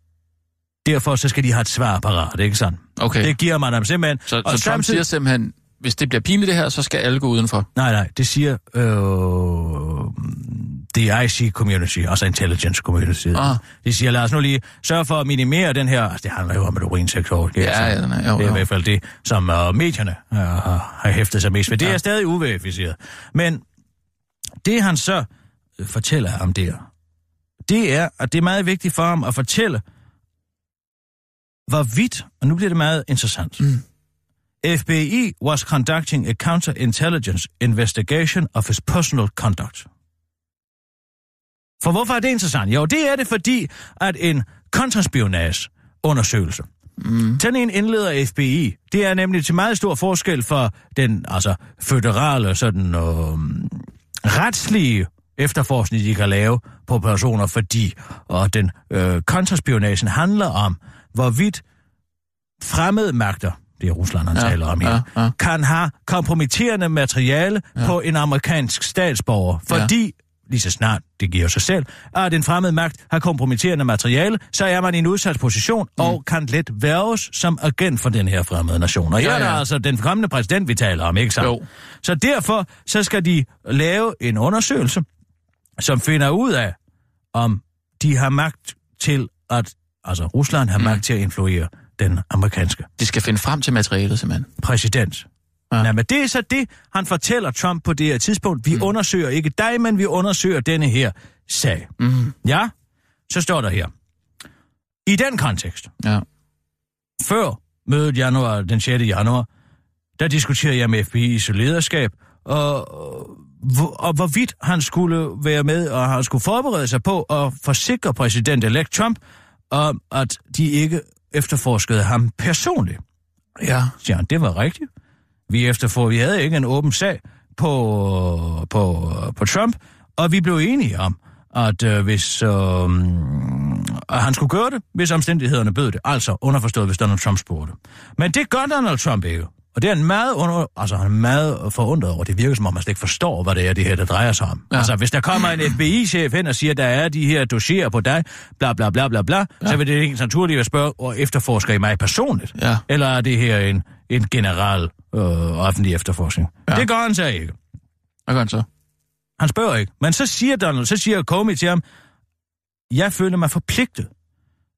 derfor så skal de have et svar parat, ikke sådan? Okay. Det giver man dem simpelthen. Så, og så Trump siger simpelthen, hvis det bliver pinligt det her, så skal alle gå udenfor. Nej, nej, det siger øh, the IC community, altså intelligence community. Ah. De siger, lad os nu lige sørge for at minimere den her, altså det handler jo om et urinsektor. Det er, Ja, sådan- ja, ja, jo, det er i jo. hvert fald det, som uh, medierne uh, har har hæftet sig mest ved. Det Ja. er stadig uverificeret. Men det han så øh, fortæller om det, det er, at det er meget vigtigt for ham at fortælle, hvorvidt, og nu bliver det meget interessant, Mm. FBI was conducting a counterintelligence investigation of his personal conduct. For hvorfor er det interessant? Jo, det er det, fordi at en kontraspionage undersøgelse, Mm. sådan en indleder FBI. Det er nemlig til meget stor forskel for den altså føderale, sådan øh, retslige efterforskning, de kan lave på personer, fordi og den øh, kontraspionagen handler om, hvorvidt fremmede magter, det er Rusland, han ja, taler om her, ja, ja. kan have kompromitterende materiale ja. på en amerikansk statsborger, fordi ja. Lige så snart, det giver sig selv, at en fremmed magt har kompromitterende materiale, så er man i en udsat position mm. og kan let værves som agent for den her fremmede nation. Og ja, Ja, ja. er der altså den kommende præsident, vi taler om, ikke sandt? Jo. Så derfor, så skal de lave en undersøgelse, som finder ud af, om de har magt til at, altså Rusland har mm. magt til at influere den amerikanske De skal finde frem til materialet, simpelthen. præsident. Ja. Ja. Nej, men det er så det, han fortæller Trump på det her tidspunkt. Vi mm. undersøger ikke dig, men vi undersøger denne her sag. Mm. Ja, så står der her. I den kontekst, Ja. før mødet januar, den 6. januar, der diskuterede jeg med FBI's lederskab, og, hvor- og hvorvidt han skulle være med, og han skulle forberede sig på at forsikre præsident-elect Trump om, at de ikke efterforskede ham personligt. Ja. siger han, det var rigtigt. Vi efterfor, vi havde ikke en åben sag på, på, på Trump, og vi blev enige om, at øh, hvis øh, at han skulle gøre det, hvis omstændighederne bød det. Altså underforstået, hvis Donald Trump spurgte. Men det gør Donald Trump ikke. Og det er en meget, under, altså, han er meget forundret over. Det virker som om, man slet ikke forstår, hvad det er, det her, der drejer sig om. Ja. Altså, hvis der kommer en FBI-chef hen og siger, der er de her dossier på dig, bla bla bla bla bla, ja. så vil det ikke naturligt at spørge, og efterforsker I mig personligt? Ja. Eller er det her en, en general øh, offentlig efterforskning? Ja. Det gør han så ikke. Hvad gør han så? Han spørger ikke. Men så siger Donald, så siger Comey til ham, jeg føler mig forpligtet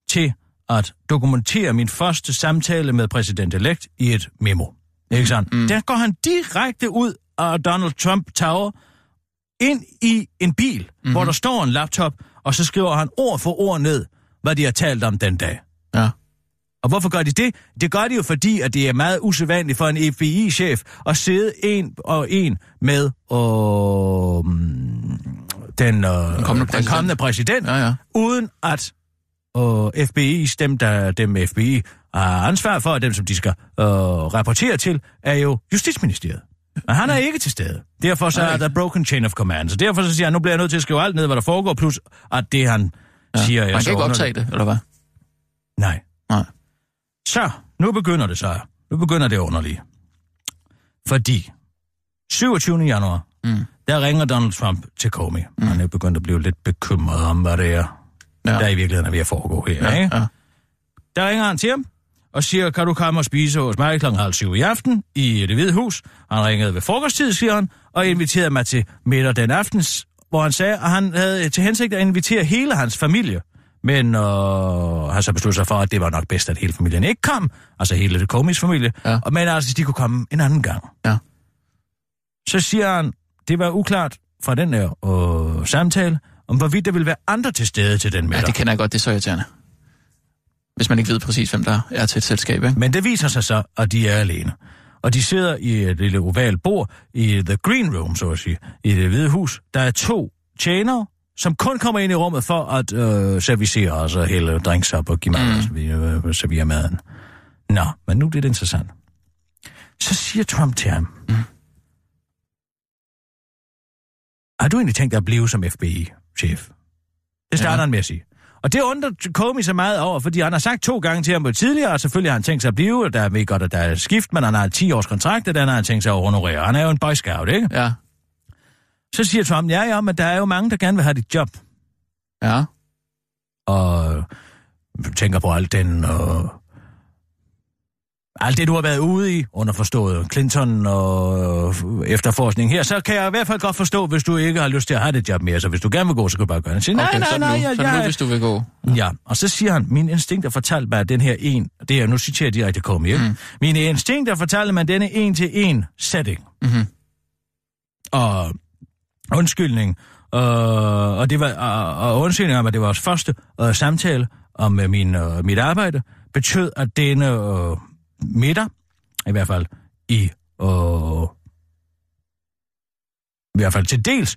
til at dokumentere min første samtale med præsident-elect i et memo. Ikke sandt? Mm. Der går han direkte ud af Donald Trump Tower ind i en bil, mm-hmm. hvor der står en laptop, og så skriver han ord for ord ned, hvad de har talt om den dag. Ja. Og hvorfor gør de det? Det gør de jo fordi, at det er meget usædvanligt for en FBI-chef at sidde en og en med øh, den, øh, den, kommende den præsident. kommende præsident, Ja, ja. uden at øh, FBI's, dem, der, dem FBI har ansvar for, og dem, som de skal øh, rapportere til, er jo Justitsministeriet. Og han er ikke til stede. Derfor så Nej. er der broken chain of command. Så derfor så siger han, nu bliver jeg nødt til at skrive alt ned, hvad der foregår, plus at det, han ja. siger, er Man kan ikke underligt. optage det, eller hvad? Nej. Nej. Så, nu begynder det så. Nu begynder det underlige. Fordi 27. januar, Mm. der ringer Donald Trump til Comey. Mm. Han er begyndt at blive lidt bekymret om, hvad det er. Ja. der i virkeligheden er ved at foregå her. Ja, ikke? ja. Der ringer han til ham og siger, kan du komme og spise hos mig kl. halv syv i aften i det hvide hus? Han ringede ved frokosttid, siger han, og inviterede mig til middag den aftens, hvor han sagde, at han havde til hensigt at invitere hele hans familie. Men øh, han så besluttet sig for, at det var nok bedst, at hele familien ikke kom. Altså hele det Comis familie. Ja. Og, men altså, de kunne komme en anden gang. Ja. Så siger han, det var uklart fra den her øh, samtale, om hvorvidt der ville være andre til stede til den middag. Ja, det kender jeg godt, det er så irriterende. Hvis man ikke ved præcis, hvem der er til et selskab, ikke? Men det viser sig så, at de er alene. Og de sidder i et lille oval bord i the green room, så at sige, i det hvide hus. Der er to tjenere, som kun kommer ind i rummet for at øh, servicere, altså hælde drinks op og give mad, mm. vi, øh, servere maden. Nå, men nu bliver det interessant. Så siger Trump til ham, mm. har du egentlig tænkt dig at blive som FBI-chef? Det starter ja. han med at sige. Og det undrer Comey så meget over, fordi han har sagt to gange til ham tidligere, og selvfølgelig har han tænkt sig at blive, og der er ved godt, at der er skift, men han har 10 års kontrakt, og den har han tænkt sig at honorere. Han er jo en boy scout, ikke? Ja. Så siger Trump, ja, ja, men der er jo mange, der gerne vil have dit job. Ja. Og tænker på alt den, og alt det, du har været ude i, underforstået Clinton og efterforskning her, så kan jeg i hvert fald godt forstå, hvis du ikke har lyst til at have det job mere. Så hvis du gerne vil gå, så kan du bare gøre det. Siger, nej, Okay, nej, så det nej, nu, jeg, så det nu, jeg, hvis du vil gå. Ja, og så siger han, min instinkt har fortalt mig, at den her en, det er, nu citerer jeg direkte kom ikke? Mm. Min instinkt har fortalt mig, denne en til en setting. Mhm. Og undskyldning, øh, og det var, og, og undskyldning om, at det var vores første øh, samtale om øh, min, øh, mit arbejde, betød, at denne øh, middag, i hvert fald i, øh, i hvert fald til dels,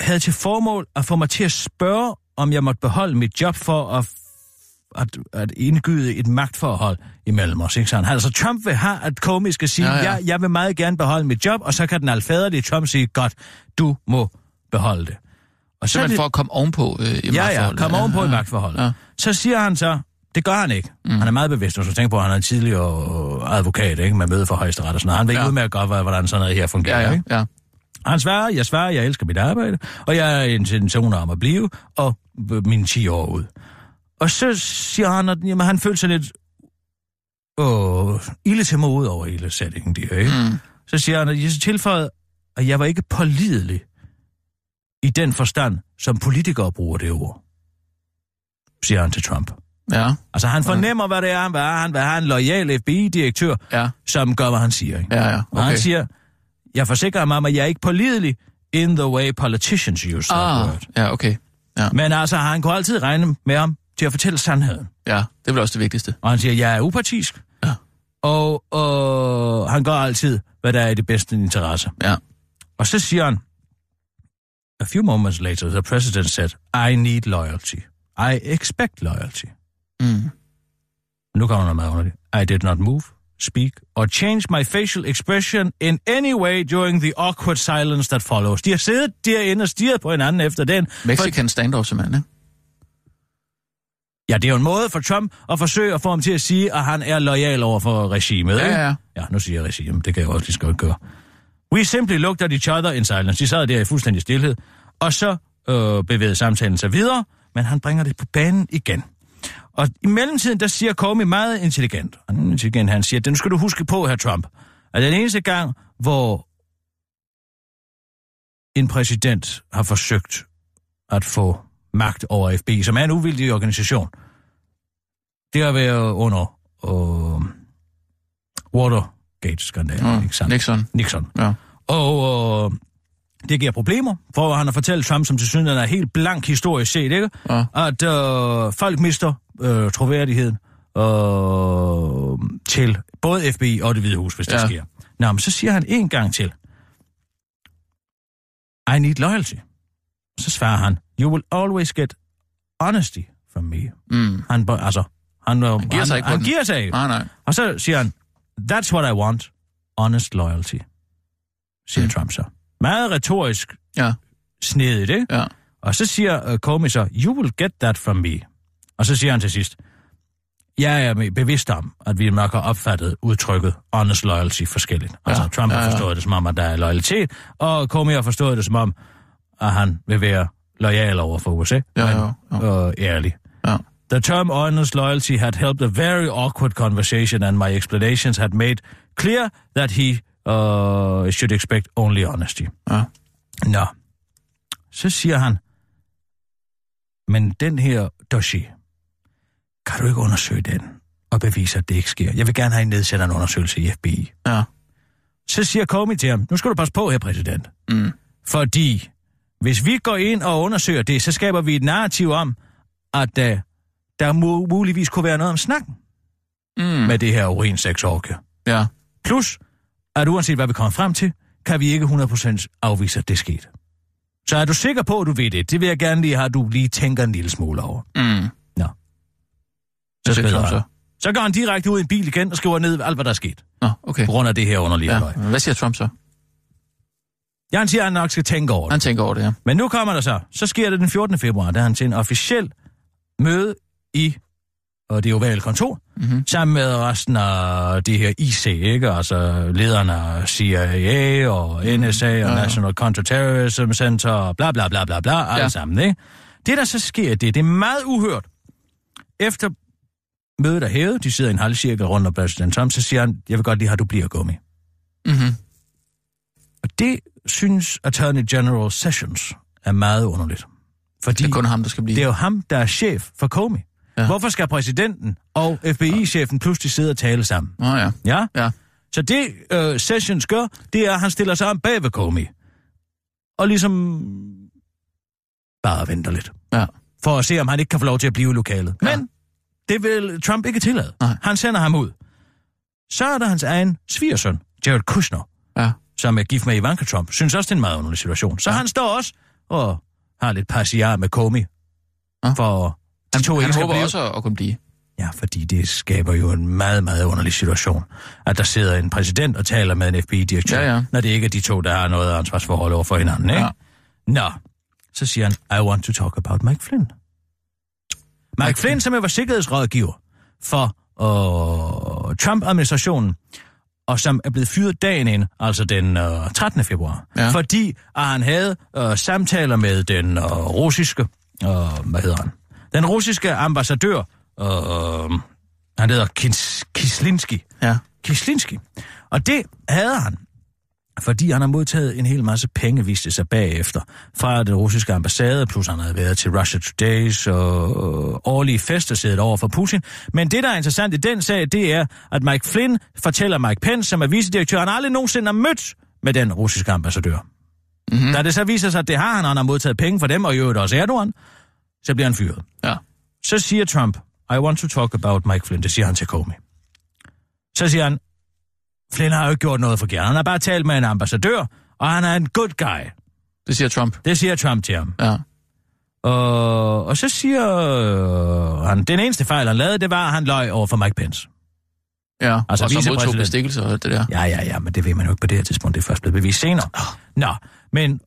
havde til formål at få mig til at spørge, om jeg måtte beholde mit job for at, at, at indgyde et magtforhold imellem os. Ikke sådan? Altså Trump vil have, at Comey skal sige, Ja, ja, ja. ja. Jeg, jeg vil meget gerne beholde mit job, og så kan den alfaderlige Trump sige, godt, du må beholde det. Og så er Simpelthen det- for at komme ovenpå øh, i Ja, ja, magtforholdet. kom ovenpå i magtforholdet. Ja. Så siger han så, det gør han ikke. Mm. Han er meget bevidst, hvis du tænker på, at han er en tidligere advokat, ikke? Med møde for højesteret og sådan noget. Han ved Ja. ja. udmærket godt, hvordan sådan noget her fungerer, Ja, ja, ikke? ja. Han svarer, jeg svarer, jeg elsker mit arbejde, og jeg er intentioner om at blive, og øh, mine 10 år ud. Og så siger han, at jamen, han følte sig lidt åh, ilde til mod over hele sætningen, der, ikke? Mm. Så siger han, at jeg tilføjede, at jeg var ikke pålidelig i den forstand, som politikere bruger det ord, siger han til Trump. Ja, Altså, han fornemmer, hvad det er, han vil have. Han vil have en lojal FBI-direktør, ja, som gør, hvad han siger. Ikke? ja, ja. Og han Okay. siger, jeg forsikrer mig om, at jeg er ikke pålidelig in the way politicians use that Ah, word. ja, okay. Men altså, han kunne altid regne med ham til at fortælle sandheden. Ja, det er vel også det vigtigste. Og han siger, jeg er upartisk. Ja. Og, og han gør altid, hvad der er i det bedste interesse. Ja. Og så siger han, a few moments later, the president said, I need loyalty. I expect loyalty. Mm. Nu kommer der meget underligt. I did not move, speak, or change my facial expression in any way during the awkward silence that follows. De har siddet derinde og stirret på hinanden efter den. Mexican standoff, simpelthen, ikke? Ja, det er jo en måde for Trump at forsøge at få ham til at sige, at han er lojal over for regimet. Ja, ikke? ja, ja. Ja, nu siger jeg regime. Det kan jeg også lige godt gøre. We simply looked at each other in silence. De sad der i fuldstændig stillhed. Og så øh, bevægede samtalen sig videre, men han bringer det på banen igen. Og i mellemtiden, der siger Comey meget intelligent. Er intelligent, han siger, den skal du huske på, her Trump, at den eneste gang, hvor en præsident har forsøgt at få magt over FBI, som er en uvildig organisation, det har været under øh, Watergate-skandalen, Mm. sandt? Nixon. Nixon. Ja. Og øh, det giver problemer, for han har fortalt Trump, som til synligheden er helt blank historisk set, ikke? Ja. at øh, folk mister øh, troværdigheden øh, til både FBI og det hvide hus, hvis ja. det sker. Nå, men så siger han en gang til, I need loyalty. Så svarer han, you will always get honesty from me. Mm. Han, altså, han, han, giver sig ikke han den. giver sig ikke. Nej, nej. Og så siger han, that's what I want, honest loyalty, siger Mm. Trump så. Meget retorisk Ja, snedigt, ikke? ja. Og så siger uh, Comey så, you will get that from me. Og så siger han til sidst, jeg er bevidst om, at vi nok har opfattet udtrykket honest loyalty forskelligt. Ja, altså Trump ja, har ja. forstået det som om, at der er loyalitet, og Comey har forstået det som om, at han vil være lojal over for USA, Ja, men ja, øh, ærlig. Ja. The term honest loyalty had helped a very awkward conversation, and my explanations had made clear that he uh, should expect only honesty. Ja. Nå. Så siger han, men den her dossier, kan du ikke undersøge den og bevise, at det ikke sker? Jeg vil gerne have en nedsættende undersøgelse i FBI. Ja. Så siger Comey til ham, nu skal du passe på her, præsident. Mm. Fordi hvis vi går ind og undersøger det, så skaber vi et narrativ om, at uh, der mu- muligvis kunne være noget om snakken Mm. med det her urinseksorke. Ja. Plus, at uanset hvad vi kommer frem til, kan vi ikke 100% afvise, at det er sket. Så er du sikker på, at du ved det? Det vil jeg gerne lige have, at du lige tænker en lille smule over. Mm. Nå. Så han. så. Så går han direkte ud i en bil igen og skriver ned alt, hvad der er sket. Nå, okay. På grund af det her underlige Ja. løg. Hvad siger Trump så? Ja, han siger, at han nok skal tænke over det. Han tænker over det, ja. Men nu kommer der så. Så sker det den 14. februar, da han til en officiel møde i og det ovale kontor, Mhm. sammen med resten af det her IC, ikke? Altså lederne af CIA og NSA og ja. National Counterterrorism Center og bla bla bla bla bla, alle Ja. sammen, ikke? Det, der så sker, det, det er meget uhørt. Efter mødet er hævet, de sidder i en halv cirkel rundt om præsident Trump, så siger han, jeg vil godt lige have, du bliver gummi. Mhm. Og det synes Attorney General Sessions er meget underligt. Fordi Det er kun ham, der skal blive. det er jo ham, der er chef for Comey. Ja. Hvorfor skal præsidenten og FBI-chefen pludselig sidde og tale sammen? Nå ja. Ja? Ja. Så det øh, Sessions gør, det er, at han stiller sig om bag ved Comey. Og ligesom bare venter lidt. Ja. For at se, om han ikke kan få lov til at blive i lokalet. Ja. Men det vil Trump ikke tillade. Nej. Han sender ham ud. Så er der hans egen svigersøn, Jared Kushner, Ja. Som er gift med Ivanka Trump, synes også, det er en meget underlig situation. Så ja. han står også og har lidt passiar med Comey. Ja. For de Han, to han ikke håber blive. også at kunne blive. Ja, fordi det skaber jo en meget, meget underlig situation, at der sidder en præsident og taler med en FBI-direktør, Ja, ja. når det ikke er de to, der har noget ansvarsforhold over for hinanden, ikke? Ja. Nå, så siger han, I want to talk about Mike Flynn. Mike, Mike Flynn, som jo var sikkerhedsrådgiver for øh, Trump-administrationen, og som er blevet fyret dagen ind, altså den øh, 13. februar, Ja. fordi at han havde øh, samtaler med den øh, russiske, øh, hvad hedder han, den russiske ambassadør, øh, han hedder Kis, Kislinski, Ja. Kislinski. Og det havde han, fordi han har modtaget en hel masse penge, viste det sig bagefter, fra den russiske ambassade, plus han havde været til Russia Today's og årlige fester siddet over for Putin. Men det, der er interessant i den sag, det er, at Mike Flynn fortæller Mike Pence, som er vicedirektør, han aldrig nogensinde har mødt med den russiske ambassadør. Mm-hmm. Da det så viser sig, at det har han, og han har modtaget penge for dem, og i øvrigt også Erdogan, så bliver han fyret. Ja. Så siger Trump, I want to talk about Mike Flynn. Det siger han til Comey. Så siger han, Flynn har jo ikke gjort noget forkert. Han har bare talt med en ambassadør, og han er en good guy. Det siger Trump. Det siger Trump til ham. Ja. Og, og så siger øh, han, den eneste fejl, han lavede, det var, at han løj over for Mike Pence. Ja. Altså, og så modtog bestikkelse og det der. Ja, ja, ja, men det ved man jo ikke på det her tidspunkt. Det er først blevet bevist senere. Nå, men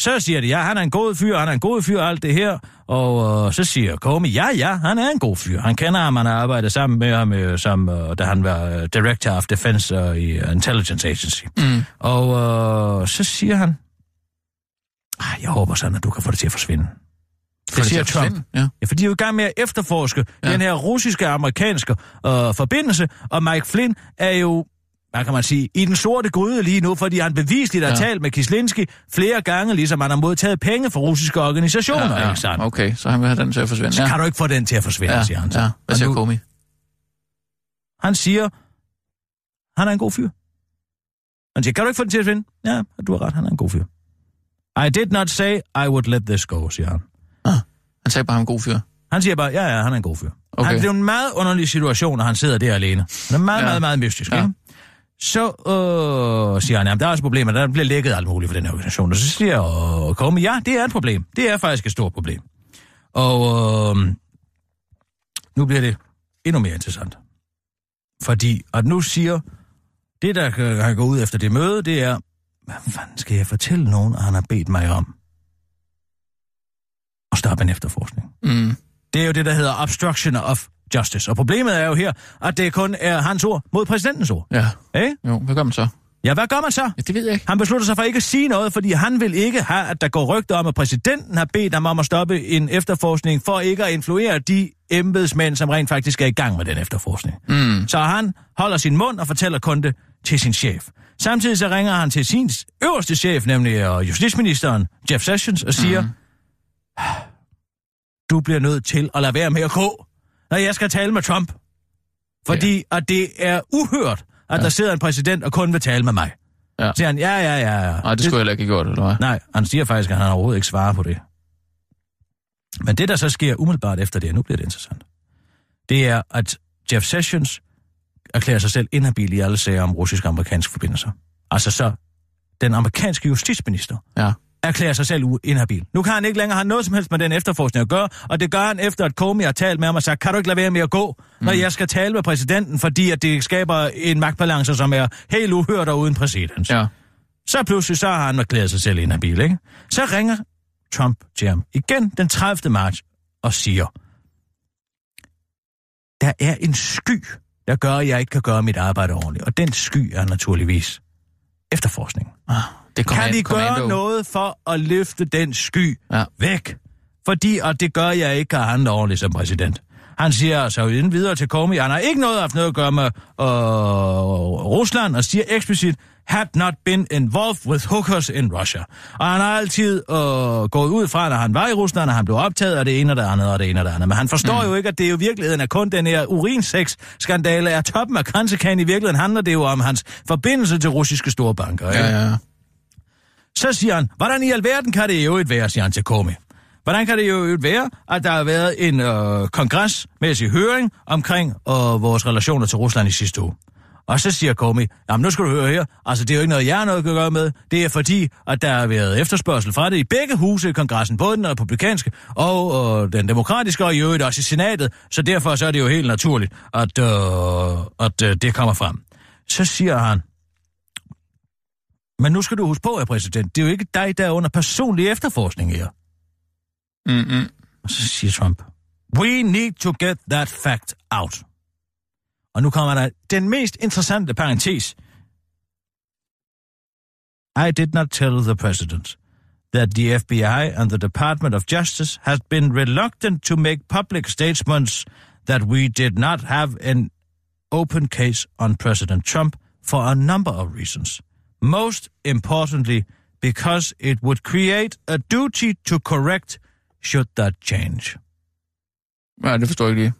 så siger de, ja, han er en god fyr, han er en god fyr, alt det her. Og øh, så siger Comey, ja, ja, han er en god fyr. Han kender ham, han har arbejdet sammen med ham, øh, som, øh, da han var øh, Director of Defense øh, i øh, Intelligence Agency. Mm. Og øh, så siger han, "Ah, jeg håber sådan, at du kan få det til at forsvinde. Det, det siger Trump. ja. Ja, for de er jo i gang med at efterforske ja. Den her russiske amerikanske øh, forbindelse, og Mike Flynn er jo, hvad kan man sige, i den sorte gryde lige nu, fordi han bevisligt har Ja. talt med Kislinski flere gange, ligesom han har modtaget penge fra russiske organisationer, ja, ikke sandt? Okay, så han vil have den til at forsvinde. Så Ja. kan du ikke få den til at forsvinde, ja. siger han. så. Ja. Hvad siger nu- Comey? Han siger, han er en god fyr. Han siger, kan du ikke få den til at forsvinde? Ja, du har ret, han er en god fyr. I did not say I would let this go, siger han. Han sagde bare, han er en god fyr. Han siger bare, ja, ja, han er en god fyr. Okay. Han, det er jo en meget underlig situation, når han sidder der alene. Det er meget, ja. Ja. meget, meget mystisk, ja. Ja. ikke? Så øh, siger han, jamen, der er også problemer, der bliver lækket alt muligt for den her organisation. Og så siger øh, Comey, ja, det er et problem. Det er faktisk et stort problem. Og øh, nu bliver det endnu mere interessant. Fordi, at nu siger, det der kan kan gå ud efter det møde, det er, hvad fanden skal jeg fortælle nogen, at han har bedt mig om at stoppe en efterforskning? Mm. Det er jo det, der hedder obstruction of justice. Og problemet er jo her, at det kun er hans ord mod præsidentens ord. Ja. Eh? Jo, hvad gør man så? Ja, hvad gør man så? Ja, det ved jeg ikke. Han beslutter sig for ikke at sige noget, fordi han vil ikke have, at der går rygter om, at præsidenten har bedt ham om at stoppe en efterforskning, for ikke at influere de embedsmænd, som rent faktisk er i gang med den efterforskning. Mm. Så han holder sin mund og fortæller kun det til sin chef. Samtidig så ringer han til sin øverste chef, nemlig øh, justitsministeren Jeff Sessions, og siger, mm. du bliver nødt til at lade være med at gå, når jeg skal tale med Trump. Fordi ja. at det er uhørt, at ja. der sidder en præsident og kun vil tale med mig. Ja. Så siger han, ja, ja, ja. ja. Nej, det skulle jeg heller ikke have gjort, eller hvad? Nej, han siger faktisk, at han overhovedet ikke svarer på det. Men det, der så sker umiddelbart efter det, nu bliver det interessant, det er, at Jeff Sessions erklærer sig selv inhabil i alle sager om russisk-amerikanske forbindelser. Altså så, den amerikanske justitsminister Ja. Erklærer sig selv inhabil. Nu kan han ikke længere have noget som helst med den efterforskning at gøre, og det gør han efter, at Comey har talt med ham og sagt, kan du ikke lade være med at gå, når jeg skal tale med præsidenten, fordi at det skaber en magtbalance, som er helt uhørt og uden præcedens. Ja. Så pludselig så har han erklæret sig selv inhabil, ikke? Så ringer Trump til ham igen den 30. marts og siger, der er en sky, der gør, at jeg ikke kan gøre mit arbejde ordentligt. Og den sky er naturligvis efterforskning. Ah, det Kan an- de gøre noget for at løfte den sky Ja. væk? Fordi, og det gør jeg ikke, kan handle ordentligt som præsident. Han siger altså uden videre til Comey, han har ikke noget haft noget at gøre med øh, Rusland, og siger eksplicit, had not been involved with hookers in Russia. Og han har altid øh, gået ud fra, når han var i Rusland, og han blev optaget af det ene og det andet og det ene og det andet. Men han forstår mm. jo ikke, at det er jo virkeligheden er kun den her urinsex-skandale er toppen af kransekagen. I virkeligheden handler det jo om hans forbindelse til russiske storbanker. ikke? Ja, ja. Så siger han, hvordan i alverden kan det jo et være, siger han til Comey. Hvordan kan det jo være, at der har været en øh, kongresmæssig høring omkring øh, vores relationer til Rusland i sidste uge? Og så siger Komi, jamen nu skal du høre her, altså det er jo ikke noget, jeg har noget at gøre med. Det er fordi, at der har været efterspørgsel fra det i begge huse i kongressen, både den republikanske og øh, den demokratiske, og i øvrigt også i senatet. Så derfor så er det jo helt naturligt, at, øh, at øh, det kommer frem. Så siger han, men nu skal du huske på, at præsident, det er jo ikke dig, der er under personlig efterforskning her. Mm-mm. Og så siger Trump, we need to get that fact out. Og nu kommer der den mest interessante parentes. I did not tell the president that the FBI and the Department of Justice had been reluctant to make public statements that we did not have an open case on President Trump for a number of reasons. Most importantly, because it would create a duty to correct should that change. Ja, det forstår jeg ikke lige.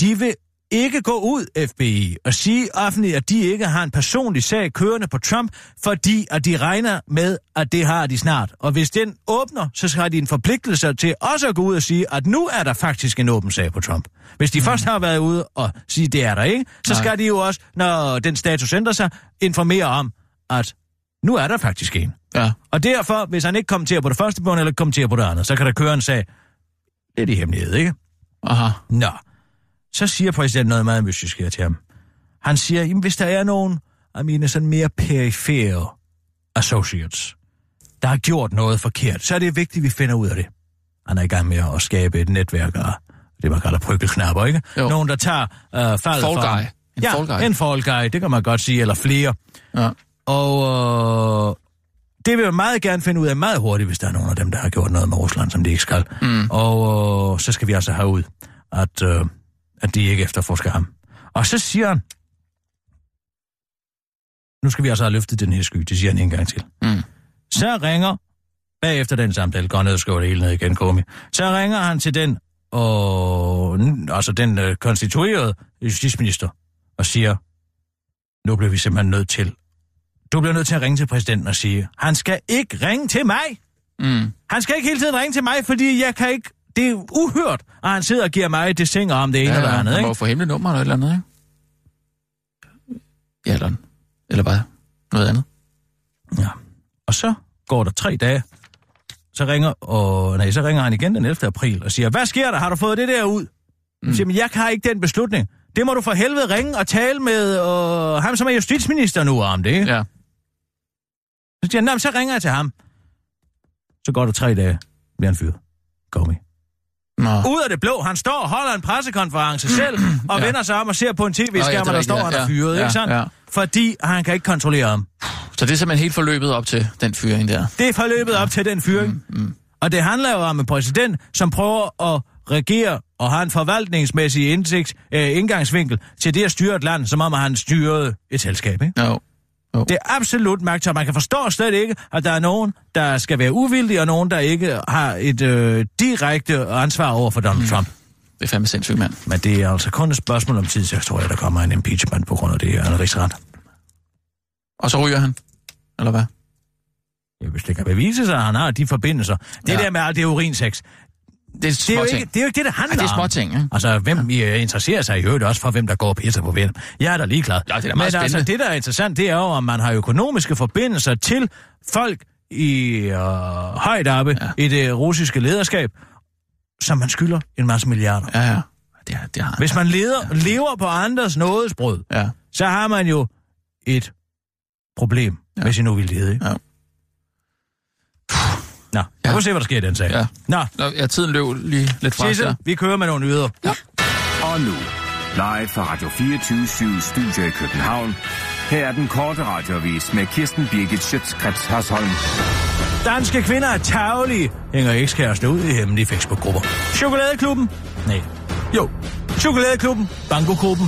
De vil ikke gå ud, FBI, og sige offentligt, at de ikke har en personlig sag kørende på Trump, fordi at de regner med, at det har de snart. Og hvis den åbner, så har de en forpligtelse til også at gå ud og sige, at nu er der faktisk en åben sag på Trump. Hvis de mm. først har været ude og sige, det er der ikke, så Nej. skal de jo også, når den status ændrer sig, informere om, at nu er der faktisk en. Ja. Og derfor, hvis han ikke kommenterer på det første punkt, eller kommenterer på det andet, så kan der køre en sag lidt i hemmelighed, ikke? Aha. Nå, så siger præsidenten noget meget mystisk her til ham. Han siger, jamen, hvis der er nogen af mine sådan mere perifere associates, der har gjort noget forkert, så er det vigtigt, at vi finder ud af det. Han er i gang med at skabe et netværk af det, man kalder prykkelknapper, ikke? Jo. Nogen, der tager øh, faldet Fall fra... En ja, fall guy. en fall guy, det kan man godt sige, eller flere. Ja. Og øh, det vil jeg meget gerne finde ud af meget hurtigt, hvis der er nogen af dem, der har gjort noget med Rusland, som de ikke skal. Mm. Og øh, så skal vi altså have ud, at, øh, at de ikke efterforsker ham. Og så siger han, nu skal vi altså have løftet den her sky, det siger han en gang til. Mm. Så ringer, bagefter den samtale, går ned og skriver det hele ned igen, Komi. Så ringer han til den, og, altså den øh, konstituerede justitsminister, og siger, nu bliver vi simpelthen nødt til, du bliver nødt til at ringe til præsidenten og sige, han skal ikke ringe til mig. Mm. Han skal ikke hele tiden ringe til mig, fordi jeg kan ikke... Det er uhørt, og han sidder og giver mig det singer om det ene Ja, eller andet, han må ikke? få hemmeligt nummer eller et eller andet, ikke? Ja, eller, eller bare noget andet. Ja. Og så går der tre dage, så ringer, og, nej, så ringer han igen den 11. april og siger, hvad sker der? Har du fået det der ud? Mm. Siger, men jeg har ikke den beslutning. Det må du for helvede ringe og tale med øh, ham, som er justitsminister nu om det, ikke? Ja. Så siger han, "Nå, men så ringer jeg til ham. Så går der tre dage, bliver han fyret. Kom i. Nå. Ud af det blå, han står og holder en pressekonference selv, og Ja. ja. vender sig om og ser på en ja, tv-skærm, og der står, ja, han er ja, fyret, ja, ikke sandt? ja. Fordi han kan ikke kontrollere ham. Så det er simpelthen helt forløbet op til den fyring der. Det er forløbet op til den fyring. Mm, mm. Og det handler jo om en præsident, som prøver at regere og har en forvaltningsmæssig indsigt, øh, indgangsvinkel til det at styre et land, som om han styrede et selskab. Ikke? Jo. Det er absolut magt, og man kan forstå slet ikke, at der er nogen, der skal være uvildige, og nogen, der ikke har et øh, direkte ansvar over for Donald mm. Trump. Det er fandme sindssygt, mand. Men det er altså kun et spørgsmål om tid, så jeg tror, at der kommer en impeachment på grund af det, og en rigsret. Og så ryger han. Eller hvad? Ja, hvis det kan bevise sig, at han har de forbindelser. Det Ja. der med alt det urinsex, Det er det er, jo småting. ikke, det er jo ikke det, det handler Ej, det er om. små ting, ikke? Altså, hvem ja. interesserer sig i øvrigt også for, hvem der går og pisser på hvem. Jeg er da ligeglad. Ja, det er da Men altså, spændende. det, der er interessant, det er jo, om man har økonomiske forbindelser til folk i øh, højt oppe Ja. ja. i det russiske lederskab, som man skylder en masse milliarder. Ja. Ja, ja. Det, er, det har. Hvis man leder, ja. lever på andres nådesbrød, Ja. så har man jo et problem Ja. ja. med sin uvildighed. Ikke? Ja. Nå, jeg må se, hvad der sker i den sag. Ja. Nå, Nå, ja, tiden løb lige lidt fra Sissel, vi kører med nogle yder. Og nu, live fra Radio 24 Studio i København. Her er den korte radiovis med Kirsten Birgit Schøtzgrads Hasholm. Danske kvinder er tavlige, hænger ekskærester ud i hemmelige Facebook-grupper. Chokoladeklubben? Nej. Jo. Chokoladeklubben, Bankogruppen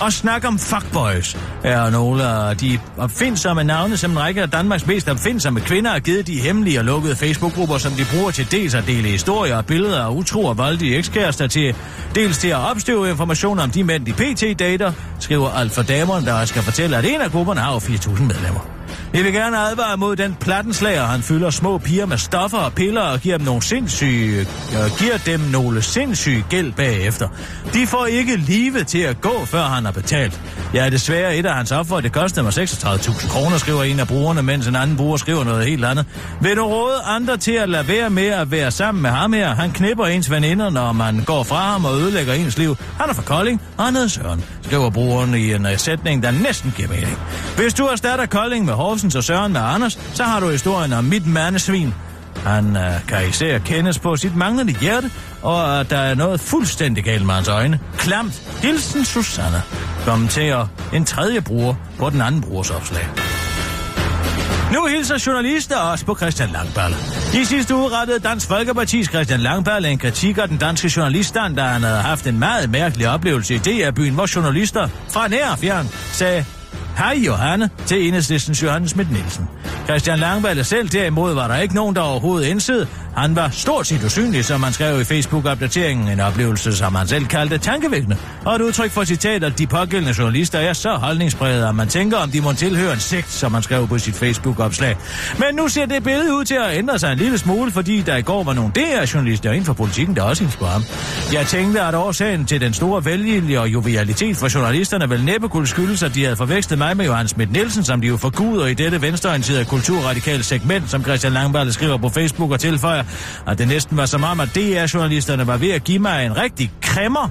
og snak om fuckboys er nogle af de opfindsomme navne, som en række af Danmarks mest opfindsomme kvinder har givet de hemmelige og lukkede Facebook-grupper, som de bruger til dels at dele historier og billeder af utro og voldelige ekskærester til, dels til at opstøve information om de mænd, de pt-dater, skriver alt for der skal fortælle, at en af grupperne har 4.000 medlemmer. Jeg vil gerne advare mod den plattenslager, han fylder små piger med stoffer og piller og giver dem nogle sindssyge, øh, giver dem nogle sindssyge gæld bagefter. De får ikke livet til at gå, før han har betalt. Jeg er desværre et af hans offer, det kostede mig 36.000 kroner, skriver en af brugerne, mens en anden bruger skriver noget helt andet. Vil du råde andre til at lade være med at være sammen med ham her? Han knipper ens veninder, når man går fra ham og ødelægger ens liv. Han er fra Kolding, og han hedder Søren, skriver brugeren i en øh, sætning, der næsten giver mening. Hvis du erstatter Kolding med Horsens og Søren med Anders, så har du historien om mit mandesvin. Han øh, kan især kendes på sit manglende hjerte, og at der er noget fuldstændig galt med hans øjne. Klamt. Hilsen Susanne. Kommenterer en tredje bruger på den anden brugers opslag. Nu hilser journalister også på Christian Langballe. I sidste uge rettede Dansk Folkeparti's Christian Langballe en kritik af den danske journaliststand, da han havde haft en meget mærkelig oplevelse i DR-byen, hvor journalister fra nær og fjern sagde, Hej Johanne til enhedslistens Johannes Schmidt Nielsen. Christian Langballe selv derimod var der ikke nogen, der overhovedet indsede. Han var stort set usynlig, som man skrev i Facebook-opdateringen. En oplevelse, som han selv kaldte tankevækkende. Og et udtryk for citat, at de pågældende journalister er så holdningspræget, at man tænker, om de må tilhøre en sekt, som man skrev på sit Facebook-opslag. Men nu ser det billede ud til at ændre sig en lille smule, fordi der i går var nogle DR-journalister inden for politikken, der også hilste på ham. Jeg tænkte, at årsagen til den store vælgelige og jovialitet for journalisterne vel næppe kunne skyldes, at de havde forvekslet mig med Johannes Schmidt Nielsen, som de jo forguder i dette venstreorienterede kulturradikale segment, som Christian Langballe skriver på Facebook og tilføjer, at det næsten var som om, at DR-journalisterne var ved at give mig en rigtig kremmer.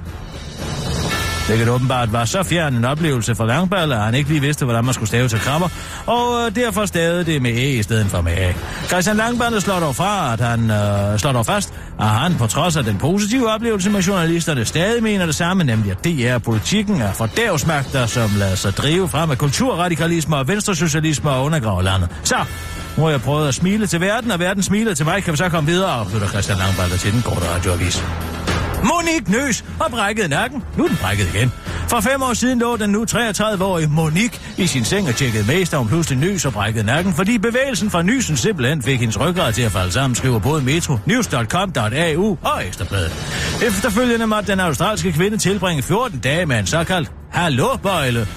Hvilket åbenbart var så fjern en oplevelse for Langballe, at han ikke lige vidste, hvordan man skulle stave til krammer, og øh, derfor stavede det med E i stedet for med A. Christian Langballe slår dog fra, at han øh, slår dog fast, at han på trods af den positive oplevelse med journalisterne stadig mener det samme, nemlig at DR-politikken er fordævsmagter, som lader sig drive frem af kulturradikalisme og venstresocialisme og undergrave landet. Så, nu har jeg prøvet at smile til verden, og verden smiler til mig. Kan vi så komme videre, afslutter Christian Langballe til den korte radioavis. Monique Nøs har brækket nakken. Nu er den brækket igen. For fem år siden lå den nu 33-årige Monique i sin seng og tjekkede mest, da hun pludselig nys og brækkede nakken, fordi bevægelsen fra nysen simpelthen fik hendes ryggrad til at falde sammen, skriver både Metro, News.com.au og Ekstrabladet. Efterfølgende måtte den australske kvinde tilbringe 14 dage med en såkaldt hallobøjle,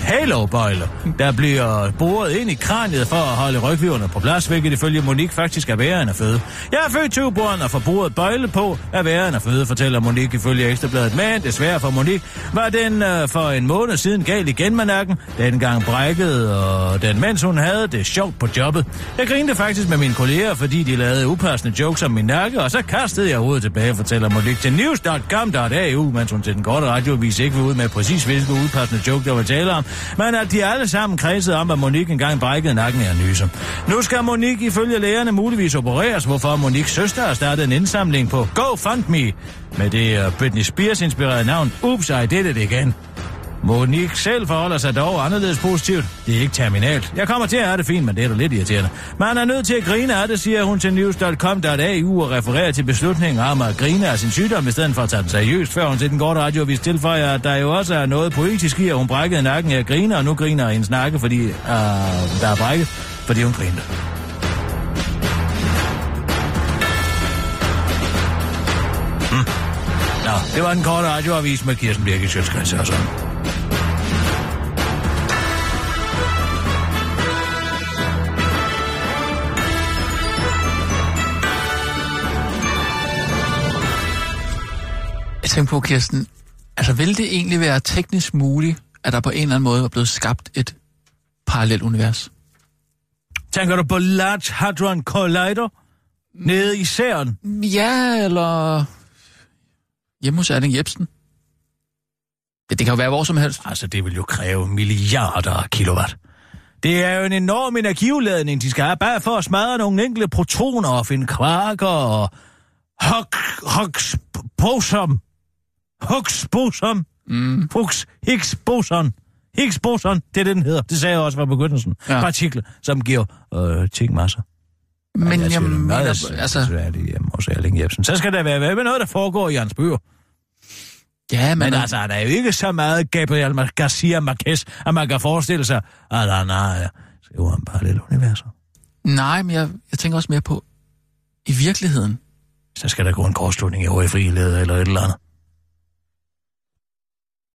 halobøjle, der bliver boret ind i kraniet for at holde rygviverne på plads, hvilket ifølge Monique faktisk er værre end at føde. Jeg er født 20 børn og får boret bøjle på er værre end at føde, fortæller Monique ifølge Ekstrabladet. Men desværre for Monique var den øh, for en måned siden gal igen med nakken. Dengang brækkede, og den mens hun havde det sjovt på jobbet. Jeg grinte faktisk med mine kolleger, fordi de lavede upassende jokes om min nakke, og så kastede jeg hovedet tilbage, fortæller Monique til news.com.au, mens hun til den korte radioavis ikke var ud med præcis hvilke upassende joke, der var tale om, men at de alle sammen kredsede om, at Monique engang brækkede nakken af nyse. Nu skal Monique ifølge lægerne muligvis opereres, hvorfor Moniques søster har startet en indsamling på GoFundMe med det øh, Britney Spears-inspirerede navn Oops, I Did It Again. Monique selv forholder sig dog anderledes positivt. Det er ikke terminalt. Jeg kommer til at have det fint, men det er da lidt irriterende. Man er nødt til at grine af det, siger hun til news.com.au og refererer til beslutningen om at grine af sin sygdom, i stedet for at tage den seriøst, før hun til den korte radioavis tilføjer, at der jo også er noget poetisk i, at hun brækkede nakken af grine, og nu griner hendes nakke, fordi øh, der er brækket, fordi hun griner. Hmm. Nå, det var den korte radioavis med Kirsten Birgit Sjøtskreds og sådan. Jeg tænker på, Kirsten, altså vil det egentlig være teknisk muligt, at der på en eller anden måde er blevet skabt et parallelt univers? Tænker du på Large Hadron Collider? Nede i Særen? Ja, eller hjemme hos Erling Jebsen. Det, det kan jo være hvor som helst. Altså, det vil jo kræve milliarder af kilowatt. Det er jo en enorm energiudladning, de skal have, bare for at smadre nogle enkelte protoner og finde kvarker og Huggs bosom. Huggs boson. Mm. Huggs Higgs boson. Higgs boson, det er det, den hedder. Det sagde jeg også fra begyndelsen. Ja. Partikler, som giver øh, ting masser. Men jeg, jeg jeg det meget mener, altså, svært hjemme hos Erling Jebsen. Så skal der være hvad med noget, der foregår i hans bøger. ja, men, Men altså, der er jo ikke så meget Gabriel Garcia Marquez, at man kan forestille sig, at han har skriver han parallelle universer. nej, men jeg, jeg tænker også mere på, i virkeligheden, Så skal der gå en kortslutning i HFI-ledet eller et eller andet.